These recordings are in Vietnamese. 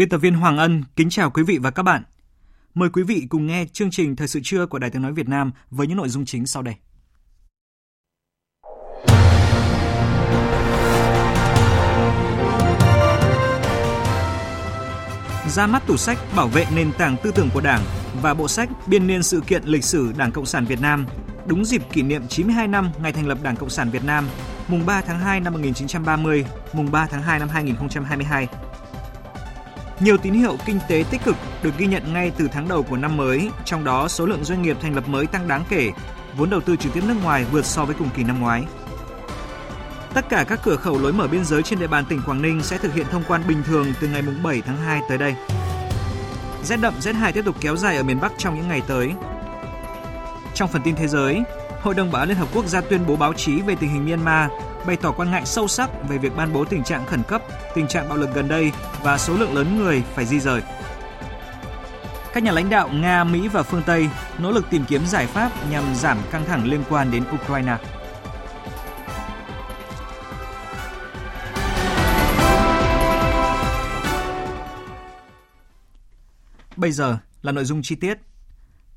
Biên tập viên Hoàng Ân kính chào quý vị và các bạn. Mời quý vị cùng nghe chương trình Thời sự trưa của Đài Tiếng Nói Việt Nam với những nội dung chính sau đây. Ra mắt tủ sách bảo vệ nền tảng tư tưởng của Đảng và bộ sách Biên niên sự kiện lịch sử Đảng Cộng sản Việt Nam đúng dịp kỷ niệm 92 năm ngày thành lập Đảng Cộng sản Việt Nam, mùng 3 tháng 2 năm 1930, mùng 3 tháng 2 năm 2022 nhiều tín hiệu kinh tế tích cực được ghi nhận ngay từ tháng đầu của năm mới, trong đó số lượng doanh nghiệp thành lập mới tăng đáng kể, vốn đầu tư trực tiếp nước ngoài vượt so với cùng kỳ năm ngoái. Tất cả các cửa khẩu lối mở biên giới trên địa bàn tỉnh Quảng Ninh sẽ thực hiện thông quan bình thường từ ngày 7 tháng 2 tới đây. Rét đậm, rét hại tiếp tục kéo dài ở miền Bắc trong những ngày tới. Trong phần tin thế giới, Hội đồng Bảo an Liên Hợp Quốc ra tuyên bố báo chí về tình hình Myanmar bày tỏ quan ngại sâu sắc về việc ban bố tình trạng khẩn cấp, tình trạng bạo lực gần đây và số lượng lớn người phải di rời. Các nhà lãnh đạo Nga, Mỹ và phương Tây nỗ lực tìm kiếm giải pháp nhằm giảm căng thẳng liên quan đến Ukraine. Bây giờ là nội dung chi tiết.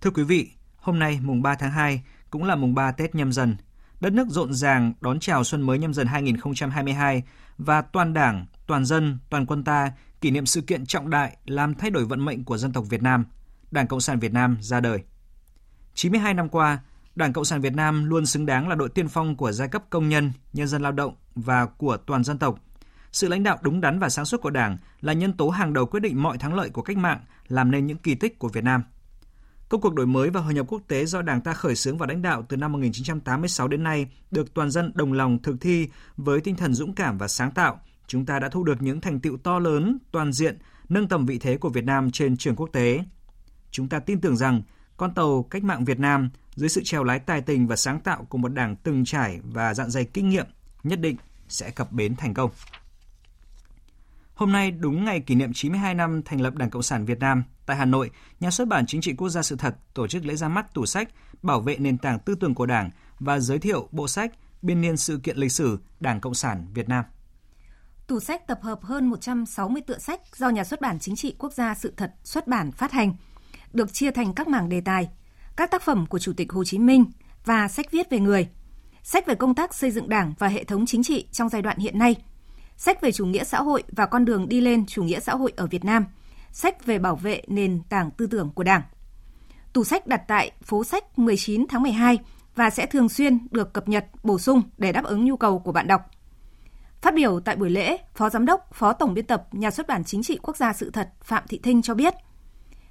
Thưa quý vị, hôm nay mùng 3 tháng 2 cũng là mùng 3 Tết nhâm dần, đất nước rộn ràng đón chào xuân mới nhâm dần 2022 và toàn đảng, toàn dân, toàn quân ta kỷ niệm sự kiện trọng đại làm thay đổi vận mệnh của dân tộc Việt Nam, Đảng Cộng sản Việt Nam ra đời. 92 năm qua, Đảng Cộng sản Việt Nam luôn xứng đáng là đội tiên phong của giai cấp công nhân, nhân dân lao động và của toàn dân tộc. Sự lãnh đạo đúng đắn và sáng suốt của Đảng là nhân tố hàng đầu quyết định mọi thắng lợi của cách mạng, làm nên những kỳ tích của Việt Nam. Công cuộc đổi mới và hội nhập quốc tế do Đảng ta khởi xướng và lãnh đạo từ năm 1986 đến nay được toàn dân đồng lòng thực thi với tinh thần dũng cảm và sáng tạo. Chúng ta đã thu được những thành tựu to lớn, toàn diện, nâng tầm vị thế của Việt Nam trên trường quốc tế. Chúng ta tin tưởng rằng con tàu cách mạng Việt Nam dưới sự trèo lái tài tình và sáng tạo của một đảng từng trải và dạn dày kinh nghiệm nhất định sẽ cập bến thành công. Hôm nay đúng ngày kỷ niệm 92 năm thành lập Đảng Cộng sản Việt Nam, tại Hà Nội, Nhà xuất bản Chính trị Quốc gia Sự thật tổ chức lễ ra mắt tủ sách bảo vệ nền tảng tư tưởng của Đảng và giới thiệu bộ sách Biên niên sự kiện lịch sử Đảng Cộng sản Việt Nam. Tủ sách tập hợp hơn 160 tựa sách do Nhà xuất bản Chính trị Quốc gia Sự thật xuất bản phát hành, được chia thành các mảng đề tài, các tác phẩm của Chủ tịch Hồ Chí Minh và sách viết về người, sách về công tác xây dựng Đảng và hệ thống chính trị trong giai đoạn hiện nay – sách về chủ nghĩa xã hội và con đường đi lên chủ nghĩa xã hội ở Việt Nam, sách về bảo vệ nền tảng tư tưởng của Đảng. Tủ sách đặt tại phố sách 19 tháng 12 và sẽ thường xuyên được cập nhật, bổ sung để đáp ứng nhu cầu của bạn đọc. Phát biểu tại buổi lễ, Phó Giám đốc, Phó Tổng biên tập Nhà xuất bản Chính trị Quốc gia Sự thật Phạm Thị Thinh cho biết,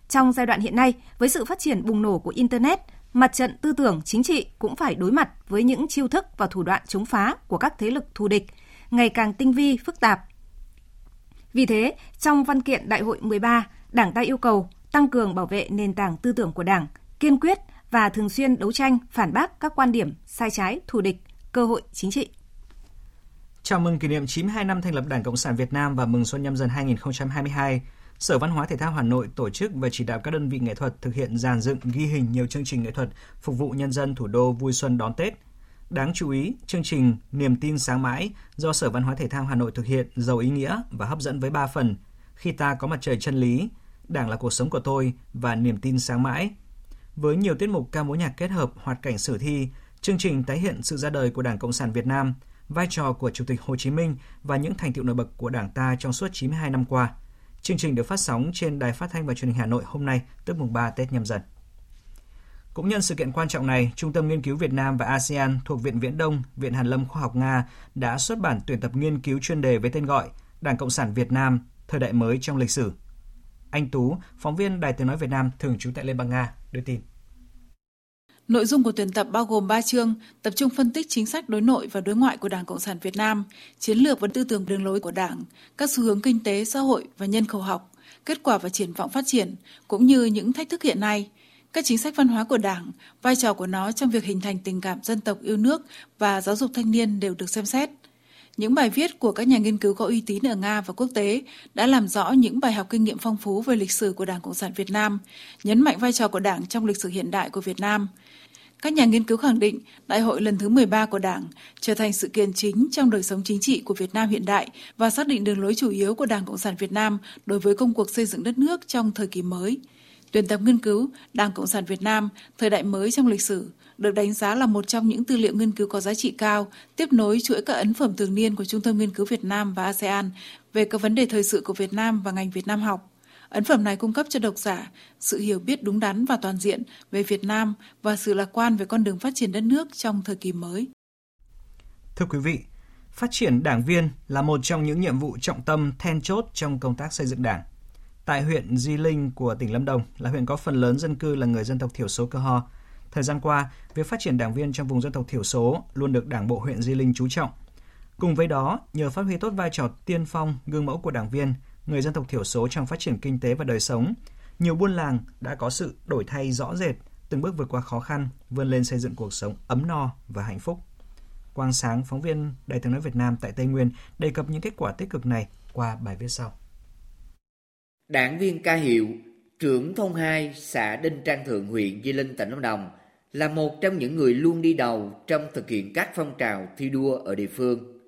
trong giai đoạn hiện nay, với sự phát triển bùng nổ của Internet, mặt trận tư tưởng chính trị cũng phải đối mặt với những chiêu thức và thủ đoạn chống phá của các thế lực thù địch – ngày càng tinh vi, phức tạp. Vì thế, trong văn kiện Đại hội 13, Đảng ta yêu cầu tăng cường bảo vệ nền tảng tư tưởng của Đảng, kiên quyết và thường xuyên đấu tranh phản bác các quan điểm sai trái, thù địch, cơ hội chính trị. Chào mừng kỷ niệm 92 năm thành lập Đảng Cộng sản Việt Nam và mừng Xuân nhâm dần 2022, Sở Văn hóa Thể thao Hà Nội tổ chức và chỉ đạo các đơn vị nghệ thuật thực hiện dàn dựng ghi hình nhiều chương trình nghệ thuật phục vụ nhân dân thủ đô vui xuân đón Tết – Đáng chú ý, chương trình Niềm tin sáng mãi do Sở Văn hóa Thể thao Hà Nội thực hiện giàu ý nghĩa và hấp dẫn với 3 phần. Khi ta có mặt trời chân lý, Đảng là cuộc sống của tôi và Niềm tin sáng mãi. Với nhiều tiết mục ca mối nhạc kết hợp hoạt cảnh sử thi, chương trình tái hiện sự ra đời của Đảng Cộng sản Việt Nam, vai trò của Chủ tịch Hồ Chí Minh và những thành tựu nổi bật của Đảng ta trong suốt 92 năm qua. Chương trình được phát sóng trên Đài Phát thanh và Truyền hình Hà Nội hôm nay, tức mùng 3 Tết nhâm dần. Cũng nhân sự kiện quan trọng này, Trung tâm Nghiên cứu Việt Nam và ASEAN thuộc Viện Viễn Đông, Viện Hàn lâm Khoa học Nga đã xuất bản tuyển tập nghiên cứu chuyên đề với tên gọi Đảng Cộng sản Việt Nam, thời đại mới trong lịch sử. Anh Tú, phóng viên Đài Tiếng Nói Việt Nam thường trú tại Liên bang Nga, đưa tin. Nội dung của tuyển tập bao gồm 3 chương, tập trung phân tích chính sách đối nội và đối ngoại của Đảng Cộng sản Việt Nam, chiến lược và tư tưởng đường lối của Đảng, các xu hướng kinh tế, xã hội và nhân khẩu học, kết quả và triển vọng phát triển, cũng như những thách thức hiện nay, các chính sách văn hóa của Đảng, vai trò của nó trong việc hình thành tình cảm dân tộc yêu nước và giáo dục thanh niên đều được xem xét. Những bài viết của các nhà nghiên cứu có uy tín ở Nga và quốc tế đã làm rõ những bài học kinh nghiệm phong phú về lịch sử của Đảng Cộng sản Việt Nam, nhấn mạnh vai trò của Đảng trong lịch sử hiện đại của Việt Nam. Các nhà nghiên cứu khẳng định Đại hội lần thứ 13 của Đảng trở thành sự kiện chính trong đời sống chính trị của Việt Nam hiện đại và xác định đường lối chủ yếu của Đảng Cộng sản Việt Nam đối với công cuộc xây dựng đất nước trong thời kỳ mới. Tuyển tập nghiên cứu Đảng Cộng sản Việt Nam, thời đại mới trong lịch sử, được đánh giá là một trong những tư liệu nghiên cứu có giá trị cao, tiếp nối chuỗi các ấn phẩm thường niên của Trung tâm Nghiên cứu Việt Nam và ASEAN về các vấn đề thời sự của Việt Nam và ngành Việt Nam học. Ấn phẩm này cung cấp cho độc giả sự hiểu biết đúng đắn và toàn diện về Việt Nam và sự lạc quan về con đường phát triển đất nước trong thời kỳ mới. Thưa quý vị, phát triển đảng viên là một trong những nhiệm vụ trọng tâm then chốt trong công tác xây dựng đảng. Tại huyện Di Linh của tỉnh Lâm Đồng là huyện có phần lớn dân cư là người dân tộc thiểu số cơ ho. Thời gian qua, việc phát triển đảng viên trong vùng dân tộc thiểu số luôn được Đảng bộ huyện Di Linh chú trọng. Cùng với đó, nhờ phát huy tốt vai trò tiên phong, gương mẫu của đảng viên, người dân tộc thiểu số trong phát triển kinh tế và đời sống, nhiều buôn làng đã có sự đổi thay rõ rệt, từng bước vượt qua khó khăn, vươn lên xây dựng cuộc sống ấm no và hạnh phúc. Quang Sáng, phóng viên Đài tiếng nói Việt Nam tại Tây Nguyên đề cập những kết quả tích cực này qua bài viết sau. Đảng viên ca hiệu, trưởng thôn 2 xã Đinh Trang Thượng huyện Di Linh tỉnh Lâm Đồng là một trong những người luôn đi đầu trong thực hiện các phong trào thi đua ở địa phương.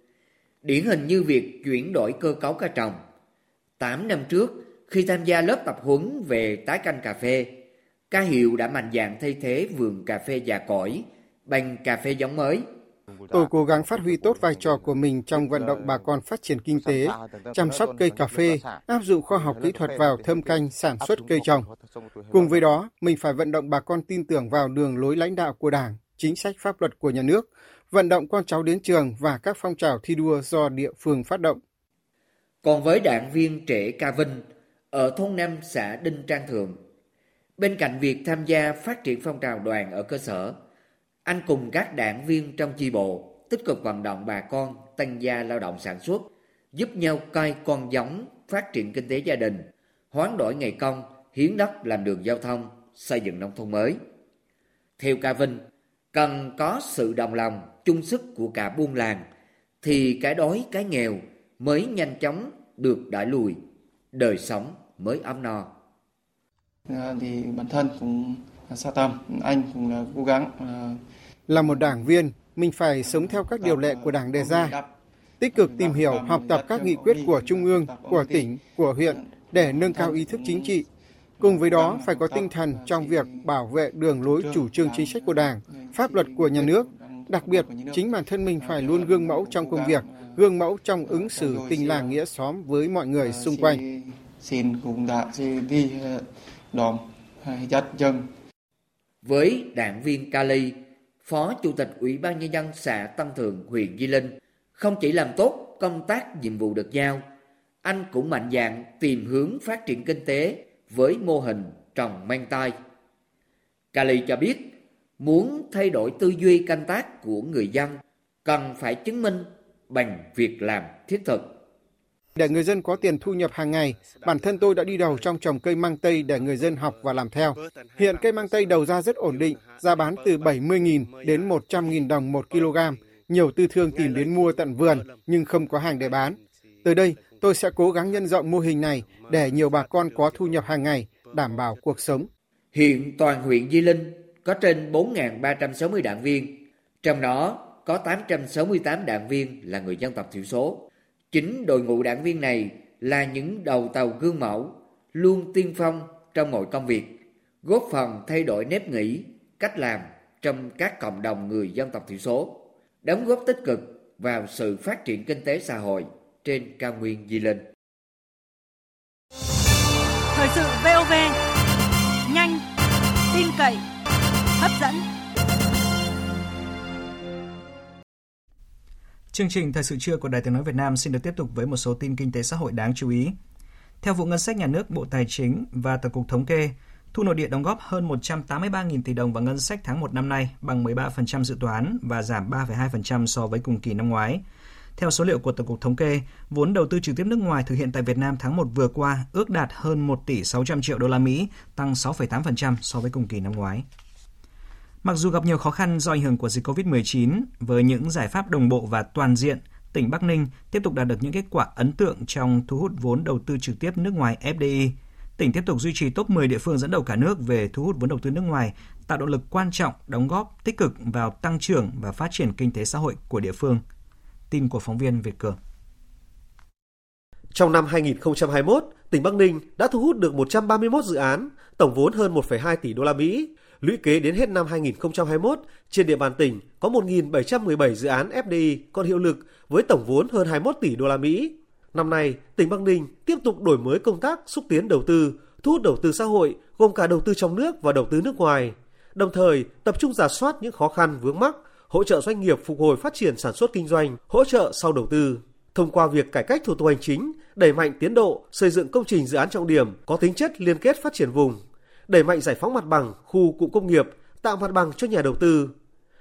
Điển hình như việc chuyển đổi cơ cấu ca trồng. 8 năm trước, khi tham gia lớp tập huấn về tái canh cà phê, ca hiệu đã mạnh dạn thay thế vườn cà phê già cỗi bằng cà phê giống mới – Tôi cố gắng phát huy tốt vai trò của mình trong vận động bà con phát triển kinh tế, chăm sóc cây cà phê, áp dụng khoa học kỹ thuật vào thâm canh sản xuất cây trồng. Cùng với đó, mình phải vận động bà con tin tưởng vào đường lối lãnh đạo của Đảng, chính sách pháp luật của nhà nước, vận động con cháu đến trường và các phong trào thi đua do địa phương phát động. Còn với đảng viên trẻ Ca Vinh ở thôn năm xã Đinh Trang Thượng, bên cạnh việc tham gia phát triển phong trào đoàn ở cơ sở, anh cùng các đảng viên trong chi bộ tích cực vận động bà con tăng gia lao động sản xuất, giúp nhau coi con giống, phát triển kinh tế gia đình, hoán đổi ngày công, hiến đất làm đường giao thông, xây dựng nông thôn mới. Theo Ca Vinh, cần có sự đồng lòng, chung sức của cả buôn làng, thì cái đói, cái nghèo mới nhanh chóng được đẩy lùi, đời sống mới ấm no. À, thì bản thân cũng xa tâm, anh cũng cố gắng à, là một đảng viên, mình phải sống theo các điều lệ của đảng đề ra, tích cực tìm hiểu, học tập các nghị quyết của Trung ương, của tỉnh, của huyện để nâng cao ý thức chính trị. Cùng với đó phải có tinh thần trong việc bảo vệ đường lối chủ trương chính sách của Đảng, pháp luật của nhà nước. Đặc biệt, chính bản thân mình phải luôn gương mẫu trong công việc, gương mẫu trong ứng xử tình làng nghĩa xóm với mọi người xung quanh. Xin cũng đã đi đòn dắt chân. Với đảng viên Cali, Phó Chủ tịch Ủy ban Nhân dân xã Tân Thường, huyện Di Linh, không chỉ làm tốt công tác nhiệm vụ được giao, anh cũng mạnh dạn tìm hướng phát triển kinh tế với mô hình trồng mang tay. Cali cho biết, muốn thay đổi tư duy canh tác của người dân, cần phải chứng minh bằng việc làm thiết thực. Để người dân có tiền thu nhập hàng ngày, bản thân tôi đã đi đầu trong trồng cây mang tây để người dân học và làm theo. Hiện cây mang tây đầu ra rất ổn định, giá bán từ 70.000 đến 100.000 đồng một kg. Nhiều tư thương tìm đến mua tận vườn nhưng không có hàng để bán. Tới đây, tôi sẽ cố gắng nhân rộng mô hình này để nhiều bà con có thu nhập hàng ngày, đảm bảo cuộc sống. Hiện toàn huyện Di Linh có trên 4.360 đảng viên, trong đó có 868 đảng viên là người dân tộc thiểu số. Chính đội ngũ đảng viên này là những đầu tàu gương mẫu, luôn tiên phong trong mọi công việc, góp phần thay đổi nếp nghĩ, cách làm trong các cộng đồng người dân tộc thiểu số, đóng góp tích cực vào sự phát triển kinh tế xã hội trên cao nguyên Di Linh. Thời sự VOV, nhanh, tin cậy, hấp dẫn. Chương trình Thời sự trưa của Đài Tiếng Nói Việt Nam xin được tiếp tục với một số tin kinh tế xã hội đáng chú ý. Theo vụ ngân sách nhà nước, Bộ Tài chính và Tổng cục Thống kê, thu nội địa đóng góp hơn 183.000 tỷ đồng vào ngân sách tháng 1 năm nay, bằng 13% dự toán và giảm 3,2% so với cùng kỳ năm ngoái. Theo số liệu của Tổng cục Thống kê, vốn đầu tư trực tiếp nước ngoài thực hiện tại Việt Nam tháng 1 vừa qua ước đạt hơn 1 tỷ 600 triệu đô la Mỹ, tăng 6,8% so với cùng kỳ năm ngoái. Mặc dù gặp nhiều khó khăn do ảnh hưởng của dịch COVID-19, với những giải pháp đồng bộ và toàn diện, tỉnh Bắc Ninh tiếp tục đạt được những kết quả ấn tượng trong thu hút vốn đầu tư trực tiếp nước ngoài FDI. Tỉnh tiếp tục duy trì top 10 địa phương dẫn đầu cả nước về thu hút vốn đầu tư nước ngoài, tạo động lực quan trọng đóng góp tích cực vào tăng trưởng và phát triển kinh tế xã hội của địa phương. Tin của phóng viên Việt Cường. Trong năm 2021, tỉnh Bắc Ninh đã thu hút được 131 dự án, tổng vốn hơn 1,2 tỷ đô la Mỹ. Lũy kế đến hết năm 2021, trên địa bàn tỉnh có 1.717 dự án FDI còn hiệu lực với tổng vốn hơn 21 tỷ đô la Mỹ. Năm nay, tỉnh Bắc Ninh tiếp tục đổi mới công tác xúc tiến đầu tư, thu hút đầu tư xã hội gồm cả đầu tư trong nước và đầu tư nước ngoài. Đồng thời, tập trung giả soát những khó khăn vướng mắc, hỗ trợ doanh nghiệp phục hồi phát triển sản xuất kinh doanh, hỗ trợ sau đầu tư. Thông qua việc cải cách thủ tục hành chính, đẩy mạnh tiến độ xây dựng công trình dự án trọng điểm có tính chất liên kết phát triển vùng, đẩy mạnh giải phóng mặt bằng khu cụm công nghiệp, tạo mặt bằng cho nhà đầu tư.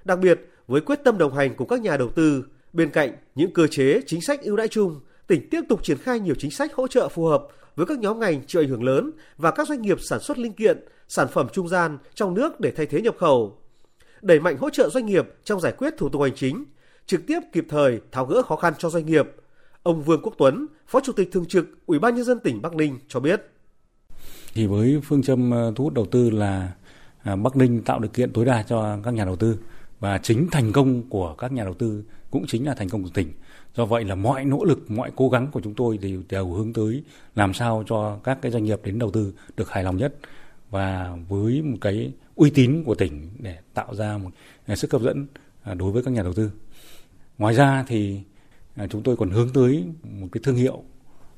Đặc biệt, với quyết tâm đồng hành cùng các nhà đầu tư, bên cạnh những cơ chế chính sách ưu đãi chung, tỉnh tiếp tục triển khai nhiều chính sách hỗ trợ phù hợp với các nhóm ngành chịu ảnh hưởng lớn và các doanh nghiệp sản xuất linh kiện, sản phẩm trung gian trong nước để thay thế nhập khẩu. Đẩy mạnh hỗ trợ doanh nghiệp trong giải quyết thủ tục hành chính, trực tiếp kịp thời tháo gỡ khó khăn cho doanh nghiệp. Ông Vương Quốc Tuấn, Phó Chủ tịch Thường trực Ủy ban nhân dân tỉnh Bắc Ninh cho biết. Thì với phương châm ờ, thu hút đầu tư là à, Bắc Ninh tạo điều kiện tối đa cho các nhà đầu tư và chính thành công của các nhà đầu tư cũng chính là thành công của tỉnh. Do vậy là mọi nỗ lực, mọi cố gắng của chúng tôi đều đều hướng tới làm sao cho các cái doanh nghiệp đến đầu tư được hài lòng nhất và với một cái uy tín của tỉnh để tạo ra một à, sức hấp dẫn à, đối với các nhà đầu tư. Ngoài ra thì chúng tôi còn hướng tới một cái thương hiệu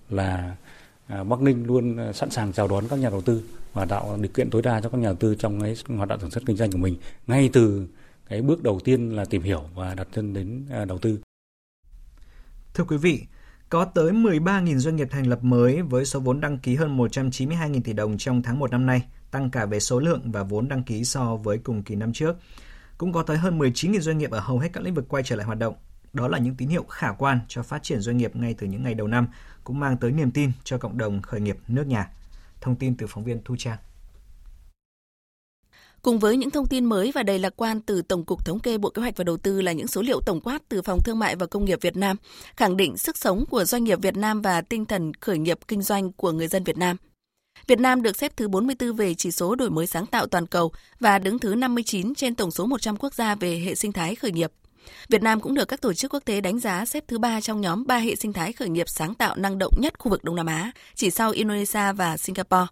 là À, Bắc Ninh luôn à, sẵn sàng chào đón các nhà đầu tư và tạo điều kiện tối đa cho các nhà đầu tư trong cái hoạt động sản xuất kinh doanh của mình ngay từ cái bước đầu tiên là tìm hiểu và đặt chân đến à, đầu tư. Thưa quý vị, có tới 13.000 doanh nghiệp thành lập mới với số vốn đăng ký hơn 192.000 tỷ đồng trong tháng 1 năm nay, tăng cả về số lượng và vốn đăng ký so với cùng kỳ năm trước. Cũng có tới hơn 19.000 doanh nghiệp ở hầu hết các lĩnh vực quay trở lại hoạt động. Đó là những tín hiệu khả quan cho phát triển doanh nghiệp ngay từ những ngày đầu năm, cũng mang tới niềm tin cho cộng đồng khởi nghiệp nước nhà. Thông tin từ phóng viên Thu Trang. Cùng với những thông tin mới và đầy lạc quan từ Tổng cục Thống kê Bộ Kế hoạch và Đầu tư là những số liệu tổng quát từ Phòng Thương mại và Công nghiệp Việt Nam, khẳng định sức sống của doanh nghiệp Việt Nam và tinh thần khởi nghiệp kinh doanh của người dân Việt Nam. Việt Nam được xếp thứ 44 về chỉ số đổi mới sáng tạo toàn cầu và đứng thứ 59 trên tổng số 100 quốc gia về hệ sinh thái khởi nghiệp. Việt Nam cũng được các tổ chức quốc tế đánh giá xếp thứ ba trong nhóm ba hệ sinh thái khởi nghiệp sáng tạo năng động nhất khu vực Đông Nam Á, chỉ sau Indonesia và Singapore.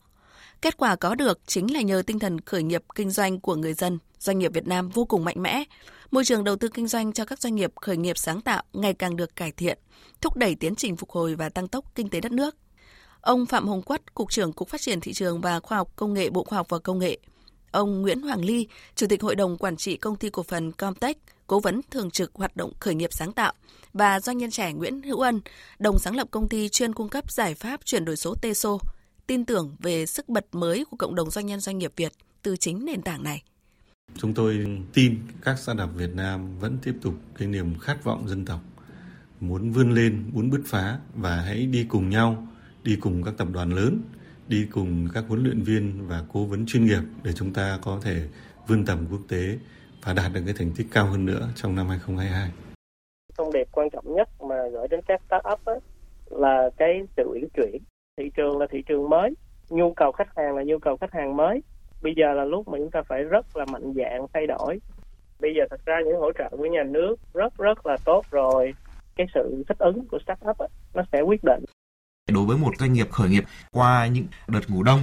Kết quả có được chính là nhờ tinh thần khởi nghiệp kinh doanh của người dân, doanh nghiệp Việt Nam vô cùng mạnh mẽ. Môi trường đầu tư kinh doanh cho các doanh nghiệp khởi nghiệp sáng tạo ngày càng được cải thiện, thúc đẩy tiến trình phục hồi và tăng tốc kinh tế đất nước. Ông Phạm Hồng Quất, Cục trưởng Cục Phát triển Thị trường và Khoa học Công nghệ Bộ Khoa học và Công nghệ, ông Nguyễn Hoàng Ly, Chủ tịch Hội đồng Quản trị Công ty Cổ phần Comtech, Cố vấn thường trực hoạt động khởi nghiệp sáng tạo và doanh nhân trẻ Nguyễn Hữu Ân, đồng sáng lập công ty chuyên cung cấp giải pháp chuyển đổi số TESO, tin tưởng về sức bật mới của cộng đồng doanh nhân doanh nghiệp Việt từ chính nền tảng này. Chúng tôi tin các startup Việt Nam vẫn tiếp tục cái niềm khát vọng dân tộc, muốn vươn lên, muốn bứt phá và hãy đi cùng nhau, đi cùng các tập đoàn lớn, đi cùng các huấn luyện viên và cố vấn chuyên nghiệp để chúng ta có thể vươn tầm quốc tế và đạt được cái thành tích cao hơn nữa trong năm 2022. Thông điệp quan trọng nhất mà gửi đến các startup ấy là cái sự uyển chuyển. Thị trường là thị trường mới, nhu cầu khách hàng là nhu cầu khách hàng mới. Bây giờ là lúc mà chúng ta phải rất là mạnh dạng thay đổi. Bây giờ thật ra những hỗ trợ của nhà nước rất rất là tốt rồi. Cái sự thích ứng của startup ấy, nó sẽ quyết định. Đối với một doanh nghiệp khởi nghiệp qua những đợt ngủ đông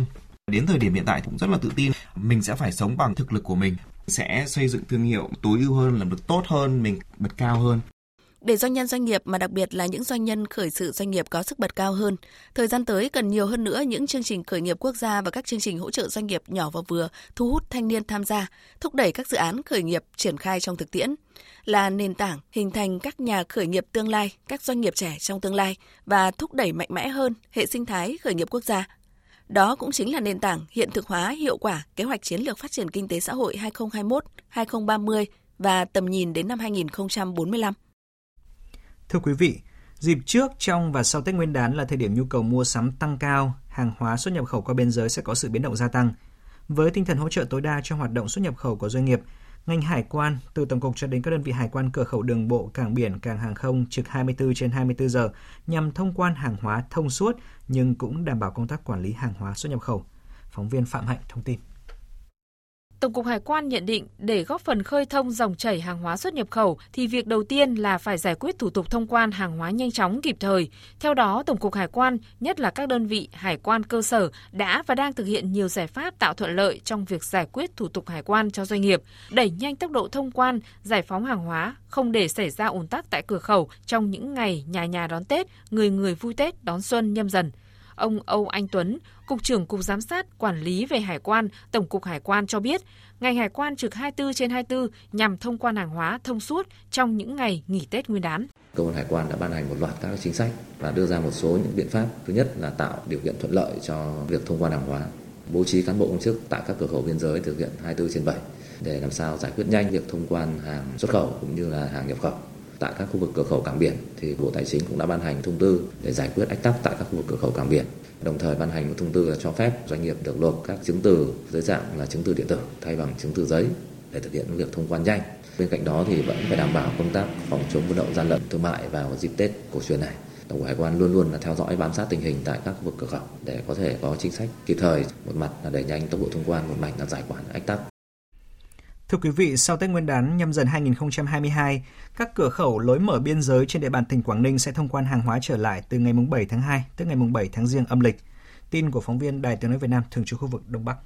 đến thời điểm hiện tại cũng rất là tự tin mình sẽ phải sống bằng thực lực của mình sẽ xây dựng thương hiệu tối ưu hơn làm được tốt hơn mình bật cao hơn để doanh nhân doanh nghiệp mà đặc biệt là những doanh nhân khởi sự doanh nghiệp có sức bật cao hơn. Thời gian tới cần nhiều hơn nữa những chương trình khởi nghiệp quốc gia và các chương trình hỗ trợ doanh nghiệp nhỏ và vừa, thu hút thanh niên tham gia, thúc đẩy các dự án khởi nghiệp triển khai trong thực tiễn là nền tảng hình thành các nhà khởi nghiệp tương lai, các doanh nghiệp trẻ trong tương lai và thúc đẩy mạnh mẽ hơn hệ sinh thái khởi nghiệp quốc gia. Đó cũng chính là nền tảng hiện thực hóa hiệu quả kế hoạch chiến lược phát triển kinh tế xã hội 2021-2030 và tầm nhìn đến năm 2045. Thưa quý vị, dịp trước, trong và sau Tết Nguyên đán là thời điểm nhu cầu mua sắm tăng cao, hàng hóa xuất nhập khẩu qua biên giới sẽ có sự biến động gia tăng. Với tinh thần hỗ trợ tối đa cho hoạt động xuất nhập khẩu của doanh nghiệp, ngành hải quan từ tổng cục cho đến các đơn vị hải quan cửa khẩu đường bộ, cảng biển, cảng hàng không trực 24 trên 24 giờ nhằm thông quan hàng hóa thông suốt nhưng cũng đảm bảo công tác quản lý hàng hóa xuất nhập khẩu. Phóng viên Phạm Hạnh thông tin. Tổng cục Hải quan nhận định để góp phần khơi thông dòng chảy hàng hóa xuất nhập khẩu thì việc đầu tiên là phải giải quyết thủ tục thông quan hàng hóa nhanh chóng kịp thời. Theo đó, Tổng cục Hải quan, nhất là các đơn vị hải quan cơ sở đã và đang thực hiện nhiều giải pháp tạo thuận lợi trong việc giải quyết thủ tục hải quan cho doanh nghiệp, đẩy nhanh tốc độ thông quan, giải phóng hàng hóa, không để xảy ra ùn tắc tại cửa khẩu trong những ngày nhà nhà đón Tết, người người vui Tết đón xuân nhâm dần. Ông Âu Anh Tuấn, Cục trưởng Cục Giám sát Quản lý về Hải quan, Tổng cục Hải quan cho biết, ngành hải quan trực 24 trên 24 nhằm thông quan hàng hóa thông suốt trong những ngày nghỉ Tết Nguyên đán. Cơ quan Hải quan đã ban hành một loạt các chính sách và đưa ra một số những biện pháp. Thứ nhất là tạo điều kiện thuận lợi cho việc thông quan hàng hóa, bố trí cán bộ công chức tại các cửa khẩu biên giới thực hiện 24 trên 7 để làm sao giải quyết nhanh việc thông quan hàng xuất khẩu cũng như là hàng nhập khẩu tại các khu vực cửa khẩu cảng biển thì Bộ Tài chính cũng đã ban hành thông tư để giải quyết ách tắc tại các khu vực cửa khẩu cảng biển. Đồng thời ban hành một thông tư là cho phép doanh nghiệp được nộp các chứng từ dưới dạng là chứng từ điện tử thay bằng chứng từ giấy để thực hiện việc thông quan nhanh. Bên cạnh đó thì vẫn phải đảm bảo công tác phòng chống buôn lậu gian lận thương mại vào dịp Tết cổ truyền này. Tổng cục Hải quan luôn luôn là theo dõi bám sát tình hình tại các khu vực cửa khẩu để có thể có chính sách kịp thời, một mặt là đẩy nhanh tốc độ thông quan, một mặt là giải quyết ách tắc. Thưa quý vị, sau Tết Nguyên đán nhâm dần 2022, các cửa khẩu lối mở biên giới trên địa bàn tỉnh Quảng Ninh sẽ thông quan hàng hóa trở lại từ ngày 7 tháng 2 tức ngày 7 tháng Giêng âm lịch. Tin của phóng viên Đài Tiếng nói Việt Nam thường trú khu vực Đông Bắc.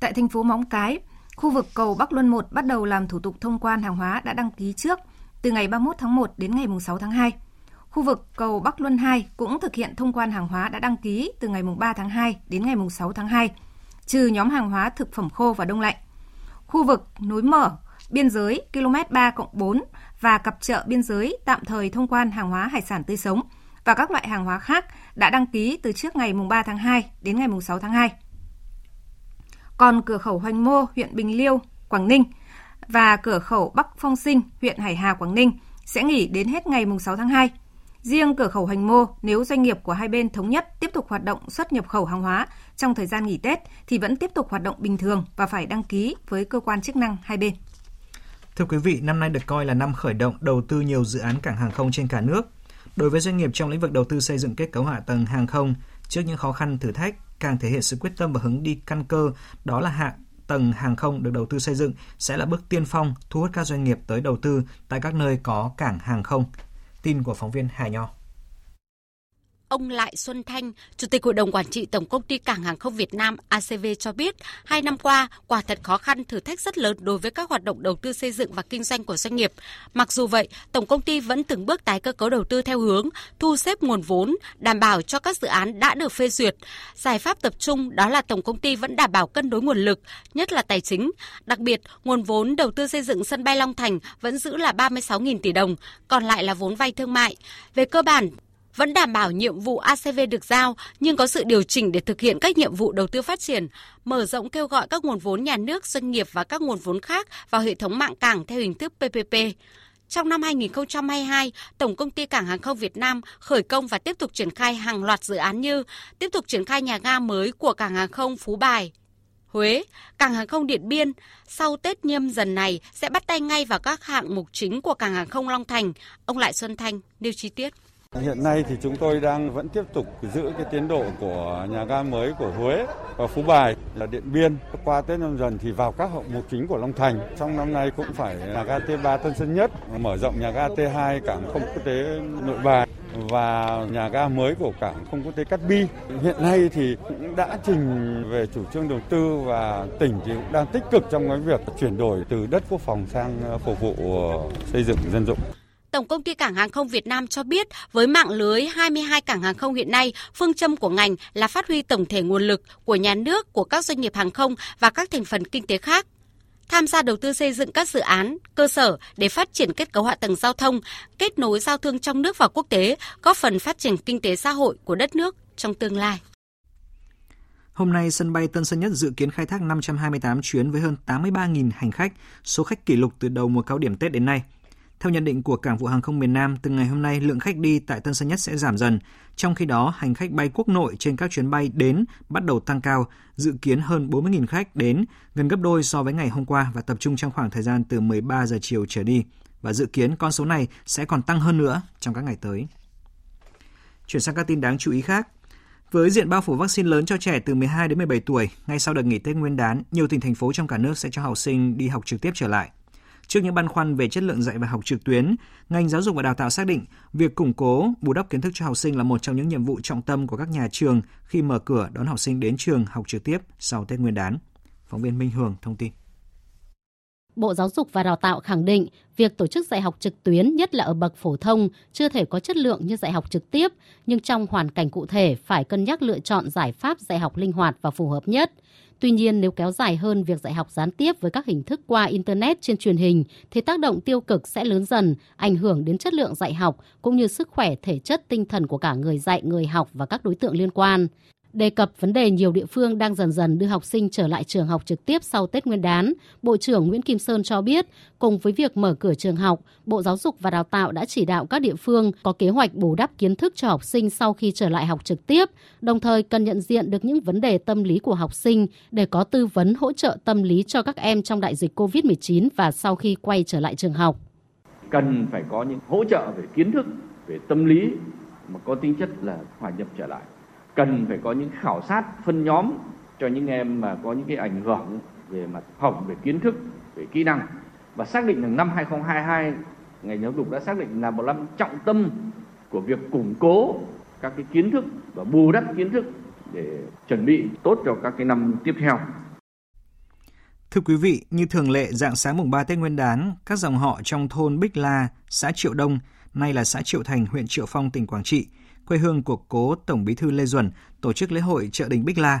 Tại thành phố Móng Cái, khu vực cầu Bắc Luân 1 bắt đầu làm thủ tục thông quan hàng hóa đã đăng ký trước từ ngày 31 tháng 1 đến ngày 6 tháng 2. Khu vực cầu Bắc Luân 2 cũng thực hiện thông quan hàng hóa đã đăng ký từ ngày 3 tháng 2 đến ngày 6 tháng 2, trừ nhóm hàng hóa thực phẩm khô và đông lạnh khu vực núi mở biên giới km 3 4 và cặp chợ biên giới tạm thời thông quan hàng hóa hải sản tươi sống và các loại hàng hóa khác đã đăng ký từ trước ngày 3 tháng 2 đến ngày 6 tháng 2. Còn cửa khẩu Hoành Mô, huyện Bình Liêu, Quảng Ninh và cửa khẩu Bắc Phong Sinh, huyện Hải Hà, Quảng Ninh sẽ nghỉ đến hết ngày 6 tháng 2. Riêng cửa khẩu Hoành Mô, nếu doanh nghiệp của hai bên thống nhất tiếp tục hoạt động xuất nhập khẩu hàng hóa trong thời gian nghỉ Tết thì vẫn tiếp tục hoạt động bình thường và phải đăng ký với cơ quan chức năng hai bên. Thưa quý vị, năm nay được coi là năm khởi động đầu tư nhiều dự án cảng hàng không trên cả nước. Đối với doanh nghiệp trong lĩnh vực đầu tư xây dựng kết cấu hạ tầng hàng không, trước những khó khăn thử thách, càng thể hiện sự quyết tâm và hướng đi căn cơ, đó là hạ tầng hàng không được đầu tư xây dựng sẽ là bước tiên phong thu hút các doanh nghiệp tới đầu tư tại các nơi có cảng hàng không. Tin của phóng viên Hà Nho. Ông Lại Xuân Thanh, Chủ tịch Hội đồng Quản trị Tổng Công ty Cảng Hàng không Việt Nam ACV cho biết, hai năm qua, quả thật khó khăn, thử thách rất lớn đối với các hoạt động đầu tư xây dựng và kinh doanh của doanh nghiệp. Mặc dù vậy, Tổng Công ty vẫn từng bước tái cơ cấu đầu tư theo hướng thu xếp nguồn vốn, đảm bảo cho các dự án đã được phê duyệt. Giải pháp tập trung đó là Tổng Công ty vẫn đảm bảo cân đối nguồn lực, nhất là tài chính. Đặc biệt, nguồn vốn đầu tư xây dựng sân bay Long Thành vẫn giữ là 36.000 tỷ đồng, còn lại là vốn vay thương mại. Về cơ bản, vẫn đảm bảo nhiệm vụ ACV được giao nhưng có sự điều chỉnh để thực hiện các nhiệm vụ đầu tư phát triển, mở rộng kêu gọi các nguồn vốn nhà nước, doanh nghiệp và các nguồn vốn khác vào hệ thống mạng cảng theo hình thức PPP. Trong năm 2022, Tổng công ty Cảng hàng không Việt Nam khởi công và tiếp tục triển khai hàng loạt dự án như tiếp tục triển khai nhà ga mới của Cảng hàng không Phú Bài, Huế, Cảng hàng không Điện Biên sau Tết nhâm dần này sẽ bắt tay ngay vào các hạng mục chính của Cảng hàng không Long Thành. Ông Lại Xuân Thanh nêu chi tiết. Hiện nay thì chúng tôi đang vẫn tiếp tục giữ cái tiến độ của nhà ga mới của Huế và Phú Bài là Điện Biên. Qua Tết năm dần thì vào các hậu mục chính của Long Thành. Trong năm nay cũng phải nhà ga T3 Tân Sơn Nhất, mở rộng nhà ga T2 cảng không quốc tế Nội Bài và nhà ga mới của cảng không quốc tế Cát Bi. Hiện nay thì cũng đã trình về chủ trương đầu tư và tỉnh thì cũng đang tích cực trong cái việc chuyển đổi từ đất quốc phòng sang ờ, phục vụ ờ, xây dựng dân dụng. Tổng công ty Cảng hàng không Việt Nam cho biết với mạng lưới 22 cảng hàng không hiện nay, phương châm của ngành là phát huy tổng thể nguồn lực của nhà nước, của các doanh nghiệp hàng không và các thành phần kinh tế khác tham gia đầu tư xây dựng các dự án, cơ sở để phát triển kết cấu hạ tầng giao thông, kết nối giao thương trong nước và quốc tế, góp phần phát triển kinh tế xã hội của đất nước trong tương lai. Hôm nay, sân bay Tân Sơn Nhất dự kiến khai thác 528 chuyến với hơn 83.000 hành khách, số khách kỷ lục từ đầu mùa cao điểm Tết đến nay. Theo nhận định của Cảng vụ Hàng không miền Nam, từ ngày hôm nay lượng khách đi tại Tân Sơn Nhất sẽ giảm dần. Trong khi đó, hành khách bay quốc nội trên các chuyến bay đến bắt đầu tăng cao, dự kiến hơn 40.000 khách đến, gần gấp đôi so với ngày hôm qua và tập trung trong khoảng thời gian từ 13 giờ chiều trở đi. Và dự kiến con số này sẽ còn tăng hơn nữa trong các ngày tới. Chuyển sang các tin đáng chú ý khác. Với diện bao phủ vaccine lớn cho trẻ từ 12 đến 17 tuổi, ngay sau đợt nghỉ Tết Nguyên đán, nhiều tỉnh thành phố trong cả nước sẽ cho học sinh đi học trực tiếp trở lại. Trước những băn khoăn về chất lượng dạy và học trực tuyến, ngành giáo dục và đào tạo xác định việc củng cố, bù đắp kiến thức cho học sinh là một trong những nhiệm vụ trọng tâm của các nhà trường khi mở cửa đón học sinh đến trường học trực tiếp sau Tết Nguyên đán. Phóng viên Minh Hường thông tin. Bộ Giáo dục và Đào tạo khẳng định việc tổ chức dạy học trực tuyến, nhất là ở bậc phổ thông, chưa thể có chất lượng như dạy học trực tiếp, nhưng trong hoàn cảnh cụ thể phải cân nhắc lựa chọn giải pháp dạy học linh hoạt và phù hợp nhất. Tuy nhiên, nếu kéo dài hơn việc dạy học gián tiếp với các hình thức qua Internet trên truyền hình, thì tác động tiêu cực sẽ lớn dần, ảnh hưởng đến chất lượng dạy học cũng như sức khỏe thể chất tinh thần của cả người dạy, người học và các đối tượng liên quan. Đề cập vấn đề nhiều địa phương đang dần dần đưa học sinh trở lại trường học trực tiếp sau Tết Nguyên đán, Bộ trưởng Nguyễn Kim Sơn cho biết, cùng với việc mở cửa trường học, Bộ Giáo dục và Đào tạo đã chỉ đạo các địa phương có kế hoạch bù đắp kiến thức cho học sinh sau khi trở lại học trực tiếp, đồng thời cần nhận diện được những vấn đề tâm lý của học sinh để có tư vấn hỗ trợ tâm lý cho các em trong đại dịch COVID-19 và sau khi quay trở lại trường học. Cần phải có những hỗ trợ về kiến thức, về tâm lý mà có tính chất là hòa nhập trở lại cần phải có những khảo sát phân nhóm cho những em mà có những cái ảnh hưởng về mặt học về kiến thức về kỹ năng và xác định rằng năm 2022 ngành giáo dục đã xác định là một năm trọng tâm của việc củng cố các cái kiến thức và bù đắp kiến thức để chuẩn bị tốt cho các cái năm tiếp theo. Thưa quý vị, như thường lệ dạng sáng mùng 3 Tết Nguyên đán, các dòng họ trong thôn Bích La, xã Triệu Đông, nay là xã Triệu Thành, huyện Triệu Phong, tỉnh Quảng Trị, quê hương của cố Tổng Bí thư Lê Duẩn, tổ chức lễ hội chợ đình Bích La.